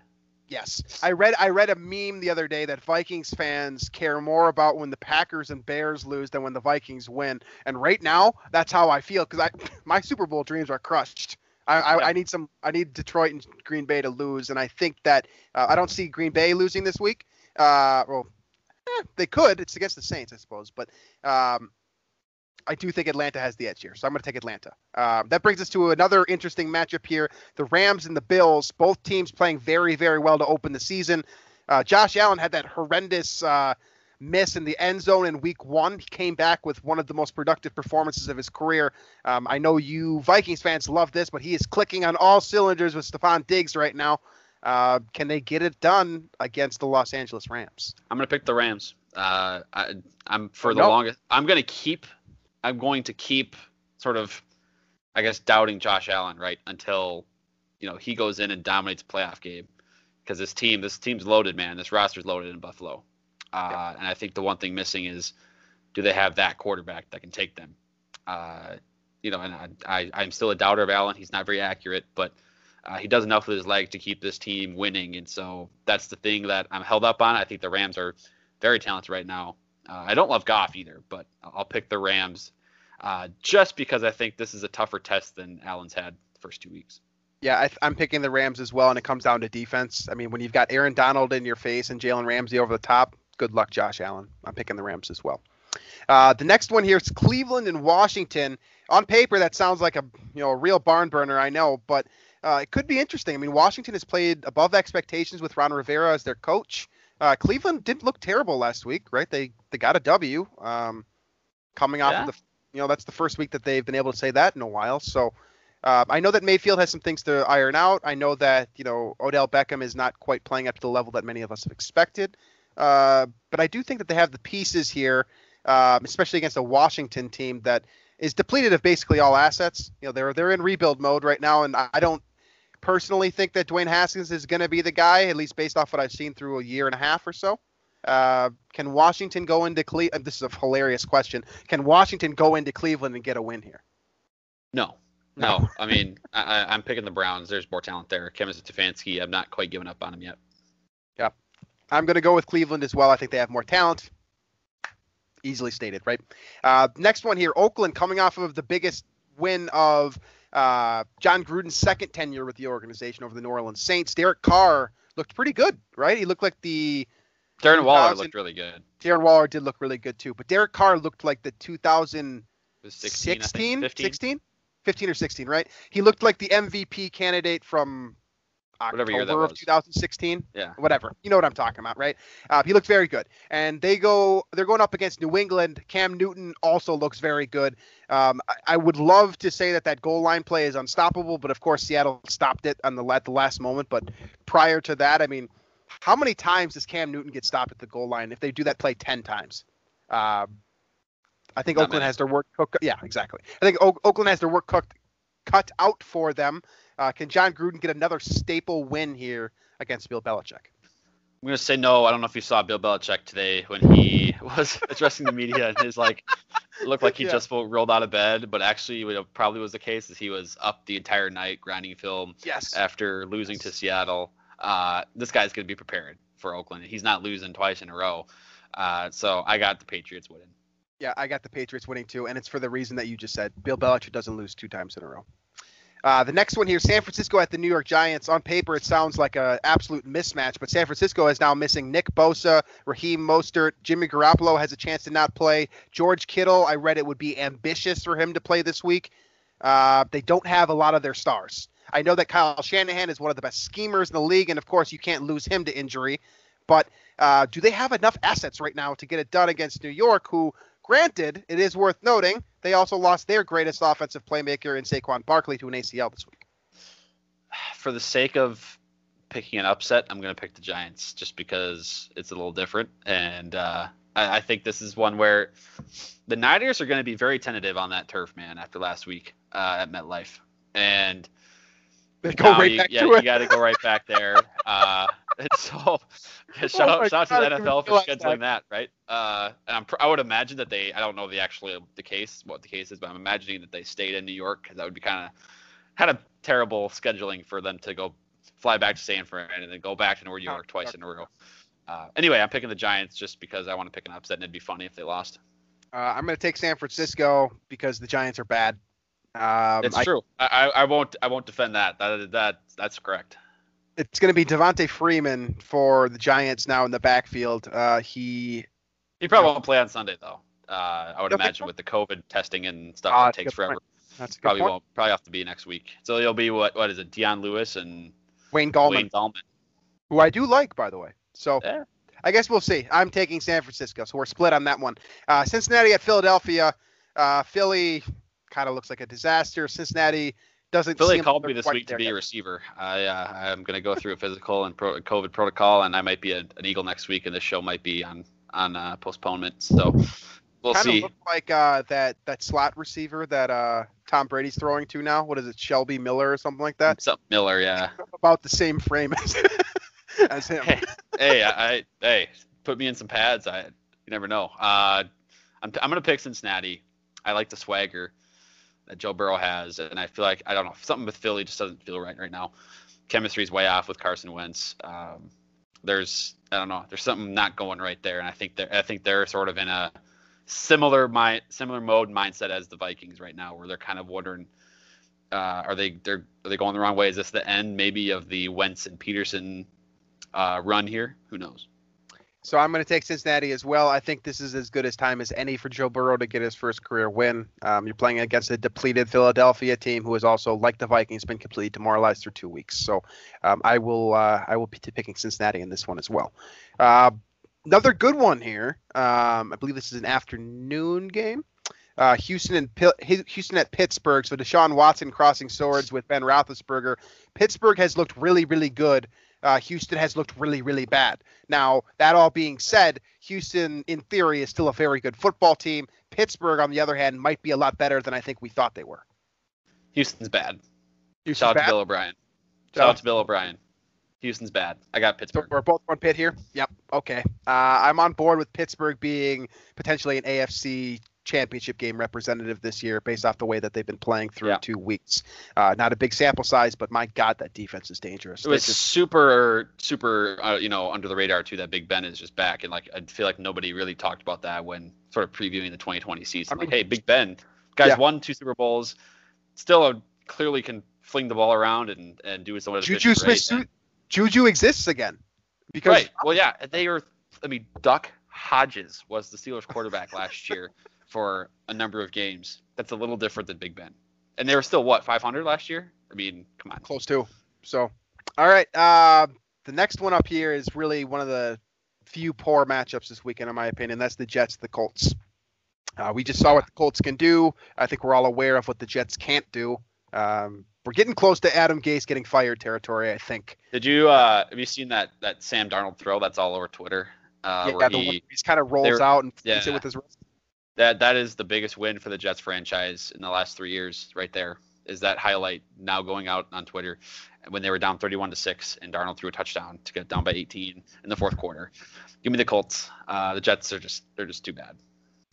Yes, I read I read a meme the other day that Vikings fans care more about when the Packers and Bears lose than when the Vikings win. And right now, that's how I feel because I my Super Bowl dreams are crushed. I, I, Yeah. I need some I need Detroit and Green Bay to lose, and I think that uh, I don't see Green Bay losing this week. Uh, well, eh, they could. It's against the Saints, I suppose, but um, I do think Atlanta has the edge here, so I'm going to take Atlanta. Um, that brings us to another interesting matchup here: the Rams and the Bills. Both teams playing very, very well to open the season. Uh, Josh Allen had that horrendous uh, miss in the end zone in Week One. He came back with one of the most productive performances of his career. Um, I know you Vikings fans love this, but he is clicking on all cylinders with Stefon Diggs right now. Uh, can they get it done against the Los Angeles Rams? I'm gonna pick the Rams. Uh, I, I'm for the longest. I'm gonna keep. I'm going to keep sort of, I guess, doubting Josh Allen right until, you know, he goes in and dominates a playoff game, because this team, this team's loaded, man. This roster's loaded in Buffalo, uh, and I think the one thing missing is, do they have that quarterback that can take them? Uh, you know, and I, I, I'm still a doubter of Allen. He's not very accurate, but uh, he does enough with his leg to keep this team winning, and so that's the thing that I'm held up on. I think the Rams are very talented right now. Uh, I don't love Goff either, but I'll pick the Rams uh, just because I think this is a tougher test than Allen's had the first two weeks. Yeah, I, I'm picking the Rams as well, and it comes down to defense. I mean, when you've got Aaron Donald in your face and Jalen Ramsey over the top, good luck, Josh Allen. I'm picking the Rams as well. Uh, the next one here is Cleveland and Washington. On paper, that sounds like a you know a real barn burner, I know, but uh, it could be interesting. I mean, Washington has played above expectations with Ron Rivera as their coach. Uh, Cleveland didn't look terrible last week, right? They they got a W, um, coming off Yeah. of the you know that's the first week that they've been able to say that in a while. So uh, I know that Mayfield has some things to iron out. I know that you know Odell Beckham is not quite playing up to the level that many of us have expected. Uh, but I do think that they have the pieces here, um, especially against a Washington team that is depleted of basically all assets. You know they're they're in rebuild mode right now, and I don't personally think that Dwayne Haskins is going to be the guy, at least based off what I've seen through a year and a half or so. Uh, can Washington go into Cleveland? This is a hilarious question. Can Washington go into Cleveland and get a win here? No, no. I mean, I, I'm picking the Browns. There's more talent there. Kevin Stefanski, I'm not quite giving up on him yet. Yeah. I'm going to go with Cleveland as well. I think they have more talent. Easily stated, right? Uh, next one here Oakland coming off of the biggest win of uh, Jon Gruden's second tenure with the organization over the New Orleans Saints. Derek Carr looked pretty good, right? He looked like the. Darren Waller looked really good. Darren Waller did look really good too, but Derek Carr looked like the 2016, 16, 15. 16? 15 or 16, right? He looked like the MVP candidate from Whatever year that October of was. 2016 Yeah. whatever. You know what I'm talking about, right? Uh, he looked very good, and they go. They're going up against New England. Cam Newton also looks very good. Um, I, I would love to say that that goal line play is unstoppable, but of course Seattle stopped it on the at the last moment. But prior to that, I mean, how many times does Cam Newton get stopped at the goal line? If they do that play ten times, um, I think Not Oakland many. has their work cooked. Yeah, exactly. I think o- Oakland has their work cooked cut out for them. Uh, can Jon Gruden get another staple win here against Bill Belichick? I'm gonna say no. I don't know if you saw Bill Belichick today when he was addressing the media and his like looked like he Yeah. just rolled out of bed, but actually what probably was the case is he was up the entire night grinding film Yes. after losing to Seattle. Uh, this guy's gonna be prepared for Oakland. He's not losing twice in a row. Uh, so I got the Patriots winning. Yeah, I got the Patriots winning too, and it's for the reason that you just said. Bill Belichick doesn't lose two times in a row. Uh, the next one here, San Francisco at the New York Giants. On paper, it sounds like an absolute mismatch, but San Francisco is now missing Nick Bosa, Raheem Mostert, Jimmy Garoppolo has a chance to not play. George Kittle, I read it would be ambitious for him to play this week. Uh, they don't have a lot of their stars. I know that Kyle Shanahan is one of the best schemers in the league, and of course, you can't lose him to injury. But uh, do they have enough assets right now to get it done against New York, who Granted, it is worth noting they also lost their greatest offensive playmaker in Saquon Barkley to an ACL this week. For the sake of picking an upset, I'm going to pick the Giants just because it's a little different, and uh, I, I, think this is one where the Niners are going to be very tentative on that turf, man, after last week uh, at MetLife, and they go right you, back yeah, to you it. got to go right back there. Uh, and so, yeah, shout, Oh out, shout God, I to the NFL for scheduling that, right? Uh, and I'm, I would imagine that they, I don't know the actually the case, what the case is, but I'm imagining that they stayed in New York because that would be kind of kind of terrible scheduling for them to go fly back to San Fran and then go back to New York twice in a row. Uh, anyway, I'm picking the Giants just because I want to pick an upset and it'd be funny if they lost. Uh, I'm going to take San Francisco because the Giants are bad. Um, it's I- true. I, I, won't I won't defend that. That that that's correct. it's going to be Devonta Freeman for the Giants now in the backfield. Uh, he He probably won't play on Sunday though. Uh, I would imagine with the COVID testing and stuff, Ah, it takes good point. forever. that's a good Probably point. won't. Probably have to be next week. So it'll be what? What is it? Dion Lewis and Wayne Gallman, Wayne Gallman. who I do like, by the way. So Yeah. I guess we'll see. I'm taking San Francisco, so we're split on that one. Uh, Cincinnati at Philadelphia. Uh, Philly kind of looks like a disaster. Cincinnati doesn't. Philly called me this week to be yet. a receiver. I uh, I'm going to go through a physical and pro- COVID protocol, and I might be a, an Eagle next week, and this show might be on on uh, postponement. So we'll kind see. of look like uh, that that slot receiver that uh, Tom Brady's throwing to now. What is it, Shelby Miller or something like that? Something Miller, yeah. About the same frame as, as him. hey, hey, I, I hey, put me in some pads. I you never know. Uh, I'm I'm gonna pick Cincinnati. I like the swagger that Joe Burrow has, and I feel like I don't know something with Philly just doesn't feel right right now. Chemistry's way off with Carson Wentz. Um, there's I don't know. There's something not going right there, and I think they're I think they're sort of in a similar mind similar mode mindset as the Vikings right now, where they're kind of wondering. Uh, are they they're are they going the wrong way? Is this the end maybe of the Wentz and Pederson uh, run here? Who knows? So I'm going to take Cincinnati as well. I think this is as good as time as any for Joe Burrow to get his first career win. Um, you're playing against a depleted Philadelphia team who has also, like the Vikings, been completely demoralized for two weeks. So um, I will uh, I will be picking Cincinnati in this one as well. Uh, another good one here. Um, I believe this is an afternoon game. Uh, Houston and Pi- Houston at Pittsburgh. So Deshaun Watson crossing swords with Ben Roethlisberger. Pittsburgh has looked really, really good. Uh, Houston has looked really, really bad. Now, that all being said, Houston, in theory, is still a very good football team. Pittsburgh, on the other hand, might be a lot better than I think we thought they were. Houston's bad. Houston's Shout out bad. to Bill O'Brien. Shout out to Bill O'Brien. Houston's bad. I got So Pittsburgh. we're both on pit here. Yep. Okay. Uh, I'm on board with Pittsburgh being potentially an AFC championship game representative this year, based off the way that they've been playing through Yeah. two weeks. Uh, not a big sample size, but my God, that defense is dangerous. It was just- super, super, uh, you know, under the radar too. That Big Ben is just back, and like I feel like nobody really talked about that when sort of previewing the 2020 season. I like, hey, Big Ben, guys Yeah. won two Super Bowls, still uh, clearly can fling the ball around and and do some of the Juju Smith, Juju exists again because Right. Well, yeah, they are. I mean, Duck Hodges was the Steelers quarterback last year for a number of games. That's a little different than Big Ben, and they were still what 500 last year. I mean, come on. close to. So, all right. Uh, the next one up here is really one of the few poor matchups this weekend, in my opinion. That's the Jets, the Colts. Uh, we just saw what the Colts can do. I think we're all aware of what the Jets can't do. Um, we're getting close to Adam Gase getting fired territory. I think. Did you uh have you seen that that Sam Darnold throw that's all over Twitter? Uh, yeah, the he, one he's kind of rolls out and yeah. it with his wrist. That that is the biggest win for the Jets franchise in the last three years, right there. Is that highlight now going out on Twitter when they were down 31 to six and Darnold threw a touchdown to get down by 18 in the fourth quarter? Give me the Colts. Uh, the Jets are just they're just too bad.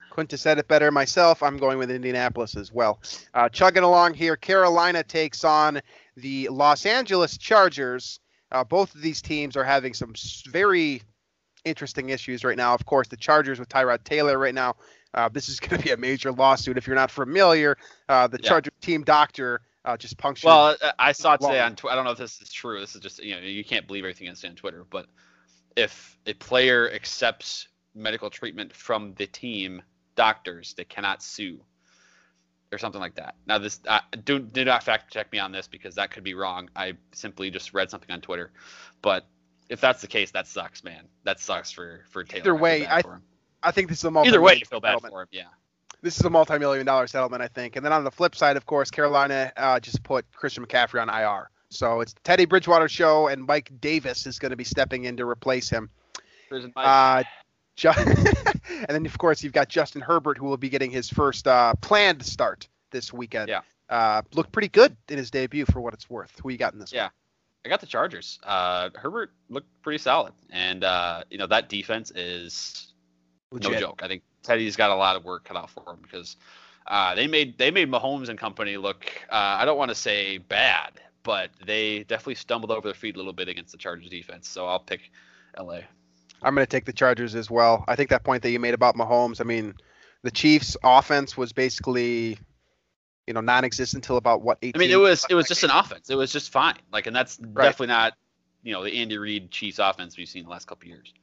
Quintus said it better myself. I'm going with Indianapolis as well. Uh, chugging along here, Carolina takes on the Los Angeles Chargers. Uh, both of these teams are having some very interesting issues right now. Of course, the Chargers with Tyrod Taylor right now Uh, this is going to be a major lawsuit. If you're not familiar, uh, the Yeah. Charger team doctor uh, just punctured. Well, I- I saw today on Twitter. I don't know if this is true. This is just you know you can't believe everything you see on Twitter. But if a player accepts medical treatment from the team doctors, they cannot sue, or something like that. Now this uh, do do not fact check me on this because that could be wrong. I simply just read something on Twitter, but if that's the case, that sucks, man. That sucks for for Taylor. Either way, I-. I think this is a either way, multi-million you feel bad settlement. for him. Yeah. This is a multi-million dollar settlement, I think. And then on the flip side, of course, Carolina uh, just put Christian McCaffrey on IR. So it's Teddy Bridgewater show, and Mike Davis is going to be stepping in to replace him. Uh, Ju- and then, of course, you've got Justin Herbert, who will be getting his first uh, planned start this weekend. Yeah. Uh, looked pretty good in his debut for what it's worth. Who you got in this one? Yeah. I got the Chargers. Uh, Herbert looked pretty solid, and uh, you know that defense is one? no joke. I think Teddy's got a lot of work cut out for him because uh, they made they made Mahomes and company look. Uh, I don't want to say bad, but they definitely stumbled over their feet a little bit against the Chargers defense. So I'll pick LA. I'm going to take the Chargers as well. I think that point that you made about Mahomes, I mean, the Chiefs' offense was basically, you know, non-existent until about what 18. I mean, it was it was just an offense. It was just fine. Like, and that's Right. definitely not you know the Andy Reid Chiefs offense we've seen the last couple years.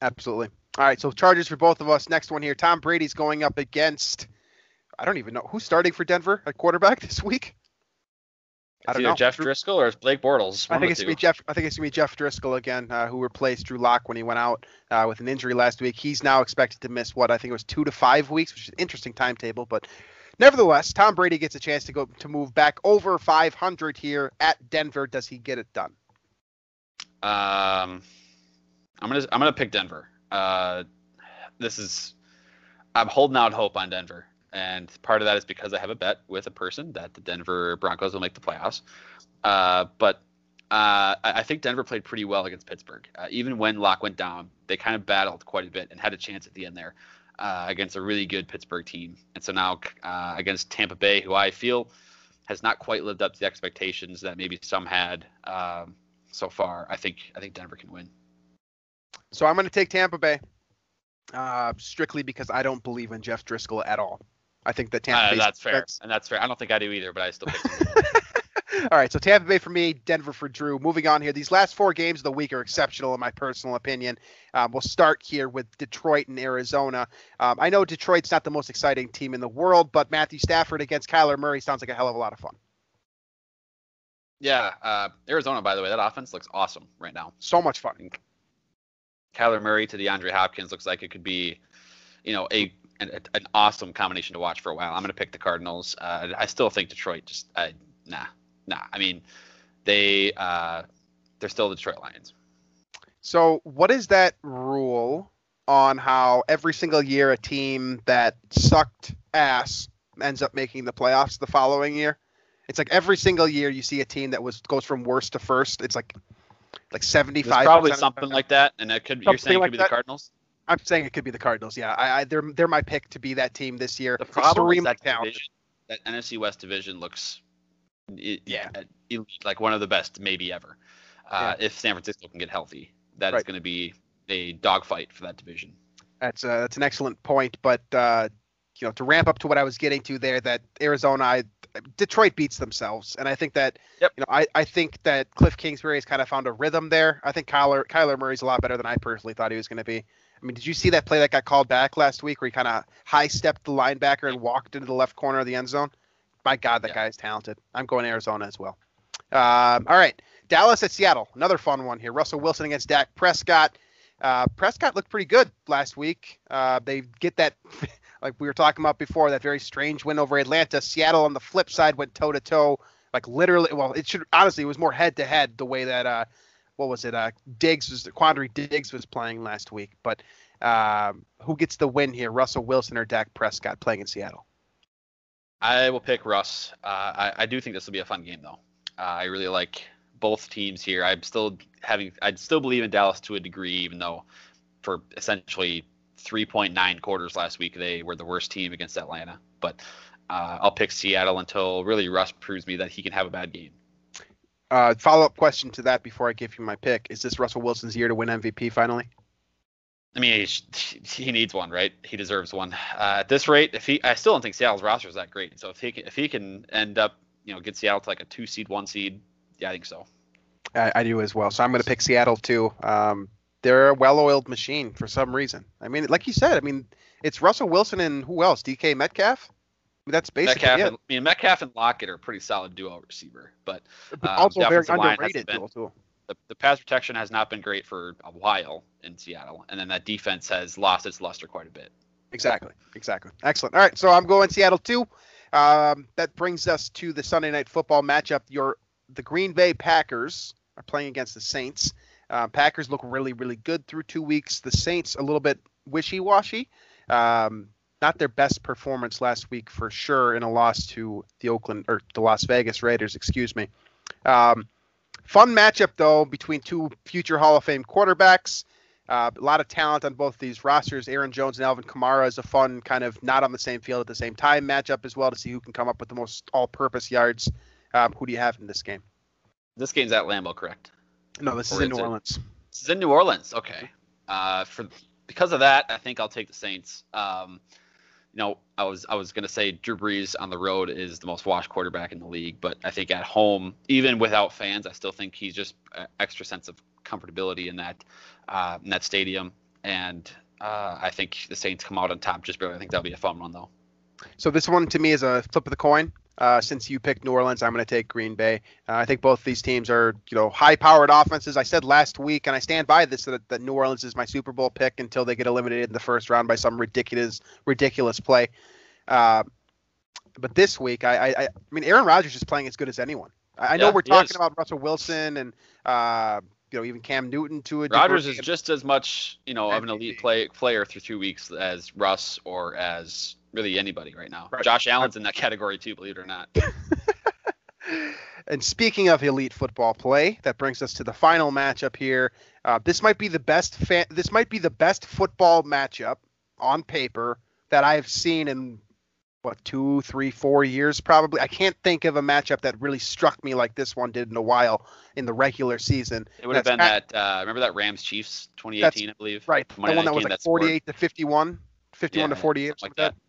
Absolutely. All right, so Chargers for both of us. Next one here. Tom Brady's going up against. I don't even know who's starting for Denver at quarterback this week. I don't know. Jeff Driskel or Blake Bortles. I think it's gonna be. Jeff. I think it's gonna be Jeff Driskel again, uh, who replaced Drew Lock when he went out uh, with an injury last week. He's now expected to miss what I think it was two to five weeks, which is an interesting timetable. But nevertheless, Tom Brady gets a chance to go to move back over 500 here at Denver. Does he get it done? Um, I'm gonna I'm gonna pick Denver. Uh, this is I'm holding out hope on Denver, and part of that is because I have a bet with a person that the Denver Broncos will make the playoffs. Uh, but uh, I think Denver played pretty well against Pittsburgh. Uh, even when Lock went down, they kind of battled quite a bit and had a chance at the end there uh, against a really good Pittsburgh team. And so now uh, against Tampa Bay, who I feel has not quite lived up to the expectations that maybe some had um, so far, I think I think Denver can win. So I'm going to take Tampa Bay, uh, strictly because I don't believe in Jeff Driskel at all. I think that Tampa Uh, that's fair, and that's fair. I don't think I do either, but I still. All right, so Tampa Bay for me, Denver for Drew. Moving on here, these last four games of the week are exceptional in my personal opinion. Um, we'll start here with Detroit and Arizona. Um, I know Detroit's not the most exciting team in the world, but Matthew Stafford against Kyler Murray sounds like a hell of a lot of fun. yeah, uh, Arizona. By the way, that offense looks awesome right now. So much fun. Kyler Murray to DeAndre Hopkins looks like it could be, you know, a an, an awesome combination to watch for a while. I'm going to pick the Cardinals. Uh, I still think Detroit just uh, nah, nah. I mean, they uh, they're still the Detroit Lions. So, what is that rule on how every single year a team that sucked ass ends up making the playoffs the following year? It's like every single year you see a team that was goes from worst to first. It's like like seventy It's probably something like that, and it could. You're saying it like could be that. the Cardinals. I'm saying it could be the Cardinals. Yeah, I, I they're they're my pick to be that team this year. The problem is that division, that NFC West division looks, Yeah. elite, like one of the best maybe ever. Uh, If San Francisco can get healthy, that is Right. going to be a dogfight for that division. That's uh, that's an excellent point, but uh, you know to ramp up to what I was getting to there, that Arizona, I, Detroit beats themselves, and I think that Yep. you know I, I think that Kliff Kingsbury has kind of found a rhythm there. I think Kyler Kyler Murray's a lot better than I personally thought he was going to be. I mean, did you see that play that got called back last week where he kind of high stepped the linebacker and walked into the left corner of the end zone? My God, that Yeah. guy is talented. I'm going Arizona as well. Um, all right, Dallas at Seattle, another fun one here. Russell Wilson against Dak Prescott. Uh, Prescott looked pretty good last week. Uh, they get that, like we were talking about before, that very strange win over Atlanta. Seattle on the flip side went toe to toe, like literally. Well, it should honestly it was more head to head the way that uh, what was it? Uh, Diggs was Quandre Diggs was playing last week. But um, who gets the win here? Russell Wilson or Dak Prescott playing in Seattle? I will pick Russ. Uh, I, I do think this will be a fun game though. Uh, I really like both teams here. I'm still having. I'd still believe in Dallas to a degree, even though for essentially 3.9 quarters last week they were the worst team against Atlanta. But uh, I'll pick Seattle until really Russ proves me that he can have a bad game. Uh, Follow up question to that before I give you my pick: Is this Russell Wilson's year to win MVP finally? I mean, he, he needs one, right? He deserves one. Uh, at this rate, if he, I still don't think Seattle's roster is that great. So if he can, if he can end up, you know, get Seattle to like a two seed, one seed, yeah, I think so. I, I do as well. So I'm going to pick Seattle too. Um, they're a well-oiled machine for some reason. I mean, like you said, I mean, it's Russell Wilson and who else? DK Metcalf. I mean, that's basically Metcalf it. and, I mean, Metcalf and Lockett are a pretty solid duo receiver, but, But um, also the very offensive line hasn't underrated been- the, the pass protection has not been great for a while in Seattle, and then that defense has lost its luster quite a bit. Exactly. Exactly. Excellent. All right. So I'm going Seattle too. Um, that brings us to the Sunday night football matchup. Your the Green Bay Packers are playing against the Saints. Uh, Packers look really, really good through two weeks. The Saints a little bit wishy-washy. Um, not their best performance last week for sure in a loss to the Oakland or the Las Vegas Raiders. Excuse me. Um, fun matchup though between two future Hall of Fame quarterbacks. Uh, a lot of talent on both these rosters. Aaron Jones and Alvin Kamara is a fun kind of not on the same field at the same time matchup as well to see who can come up with the most all-purpose yards. Um, who do you have in this game? This game's at Lambeau, correct? No, this is in New Orleans. This is in New Orleans. Okay. Uh, for because of that, I think I'll take the Saints. Um, you know, I was I was gonna say Drew Brees on the road is the most washed quarterback in the league, but I think at home, even without fans, I still think he's just an extra sense of comfortability in that uh, in that stadium, and uh, I think the Saints come out on top just barely. I think that'll be a fun one though. So this one to me is a flip of the coin. Uh, since you picked New Orleans, I'm going to take Green Bay. Uh, I think both these teams are, you know, high-powered offenses. I said last week, and I stand by this that, that New Orleans is my Super Bowl pick until they get eliminated in the first round by some ridiculous, ridiculous play. Uh, but this week, I, I, I mean, Aaron Rodgers is playing as good as anyone. I, I know Yeah, we're talking about Russell Wilson and, uh, you know, even Cam Newton to a Rodgers is just as much, you know, of an elite play, player through two weeks as Russ or as really anybody right now. Right. Josh Allen's in that category too, believe it or not. And speaking of elite football play, that brings us to the final matchup here. Uh, this might be the best. Fa- this might be the best football matchup on paper that I've seen in what two, three, four years probably. I can't think of a matchup that really struck me like this one did in a while in the regular season. It would have been at- that. Uh, remember that Rams Chiefs 2018, I believe. Right, the one that was like that's where- 48 to 51, 51 Yeah, to 48, something something like that.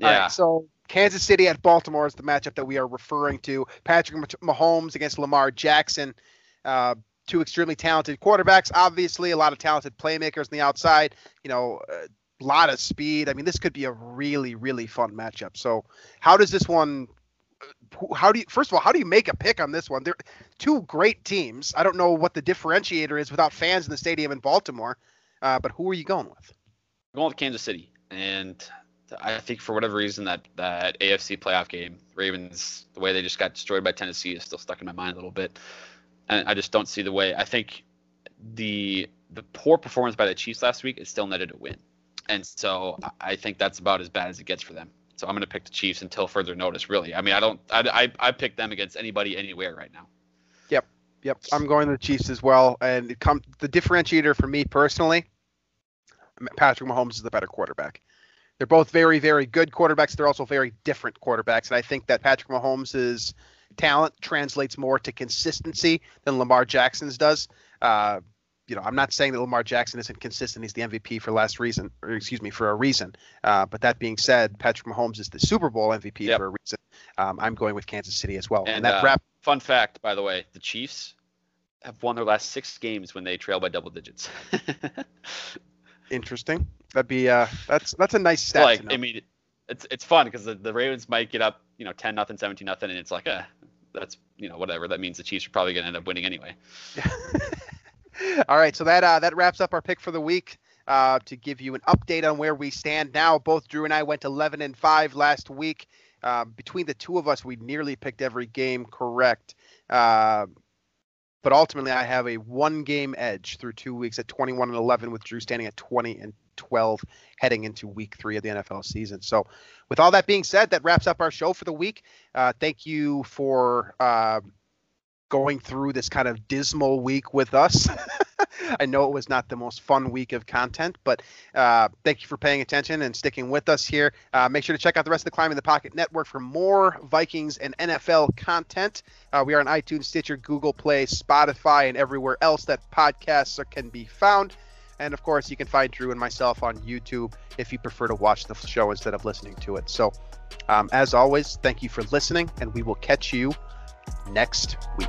Yeah. right, so Kansas City at Baltimore is the matchup that we are referring to. Patrick Mah- Mahomes against Lamar Jackson. Uh, two extremely talented quarterbacks. Obviously, a lot of talented playmakers on the outside. You know, a lot of speed. I mean, this could be a really, really fun matchup. So, how does this one? How do you? First of all, how do you make a pick on this one? They're two great teams. I don't know what the differentiator is without fans in the stadium in Baltimore. Uh, but who are you going with? I'm going with Kansas City, and I think for whatever reason that that AFC playoff game, Ravens, the way they just got destroyed by Tennessee is still stuck in my mind a little bit, and I just don't see the way. I think the the poor performance by the Chiefs last week is still netted a win, and so I- think that's about as bad as it gets for them. So I'm going to pick the Chiefs until further notice. Really, I mean, I don't, I, I, I pick them against anybody anywhere right now. Yep, yep. I'm going to the Chiefs as well. And come the differentiator for me personally, Patrick Mahomes is the better quarterback. They're both very, very good quarterbacks. They're also very different quarterbacks, and I think that Patrick Mahomes' talent translates more to consistency than Lamar Jackson's does. Uh, you know, I'm not saying that Lamar Jackson isn't consistent. He's the MVP for last reason, or excuse me, for a reason. Uh, but that being said, Patrick Mahomes is the Super Bowl MVP Yep. for a reason. Um, I'm going with Kansas City as well. And, And, that uh, wrap Fun fact, by the way, the Chiefs have won their last six games when they trail by double digits. interesting. That'd be uh, that's that's a nice stat. like. I mean, it's it's fun because the, the Ravens might get up, you know, ten nothing, seventeen nothing, and it's like, uh, that's you know whatever. That means the Chiefs are probably going to end up winning anyway. All right, so that uh, that wraps up our pick for the week. Uh, to give you an update on where we stand now, both Drew and I went 11 and five last week. Uh, between the two of us, we nearly picked every game correct. Uh, but ultimately, I have a one-game edge through two weeks at 21 and 11, with Drew standing at 20 and 12 heading into Week Three of the NFL season. So, with all that being said, that wraps up our show for the week. Uh, thank you for uh, going through this kind of dismal week with us. I know it was not the most fun week of content, but uh, thank you for paying attention and sticking with us here. Uh, make sure to check out the rest of the Climbing the Pocket Network for more Vikings and NFL content. Uh, we are on iTunes, Stitcher, Google Play, Spotify, and everywhere else that podcasts are, can be found. And of course, you can find Drew and myself on YouTube if you prefer to watch the show instead of listening to it. So, um, as always, thank you for listening, and we will catch you next week.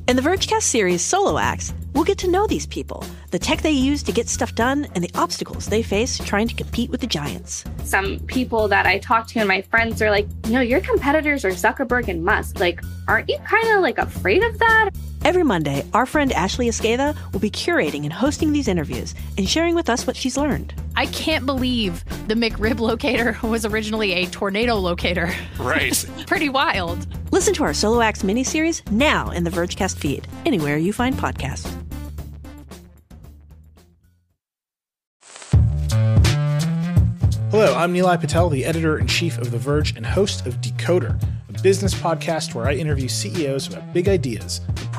In the Vergecast series Solo Acts, we'll get to know these people, the tech they use to get stuff done, and the obstacles they face trying to compete with the giants. Some people that I talk to and my friends are like, you know, your competitors are Zuckerberg and Musk. Like, aren't you kind of like afraid of that? Every Monday, our friend Ashley Esqueda will be curating and hosting these interviews and sharing with us what she's learned. I can't believe the McRib locator was originally a tornado locator. Right. Pretty wild. Listen to our Solo Acts miniseries now in the Vergecast feed, anywhere you find podcasts. Hello, I'm Nilay Patel, the editor in chief of The Verge and host of Decoder, a business podcast where I interview CEOs about big ideas, the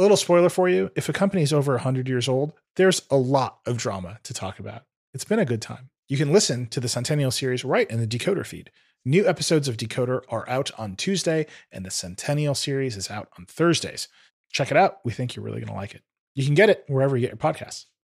A little spoiler for you if a company is over 100 years old, there's a lot of drama to talk about. It's been a good time. You can listen to the Centennial series right in the Decoder feed. New episodes of Decoder are out on Tuesday, and the Centennial series is out on Thursdays. Check it out. We think you're really going to like it. You can get it wherever you get your podcasts.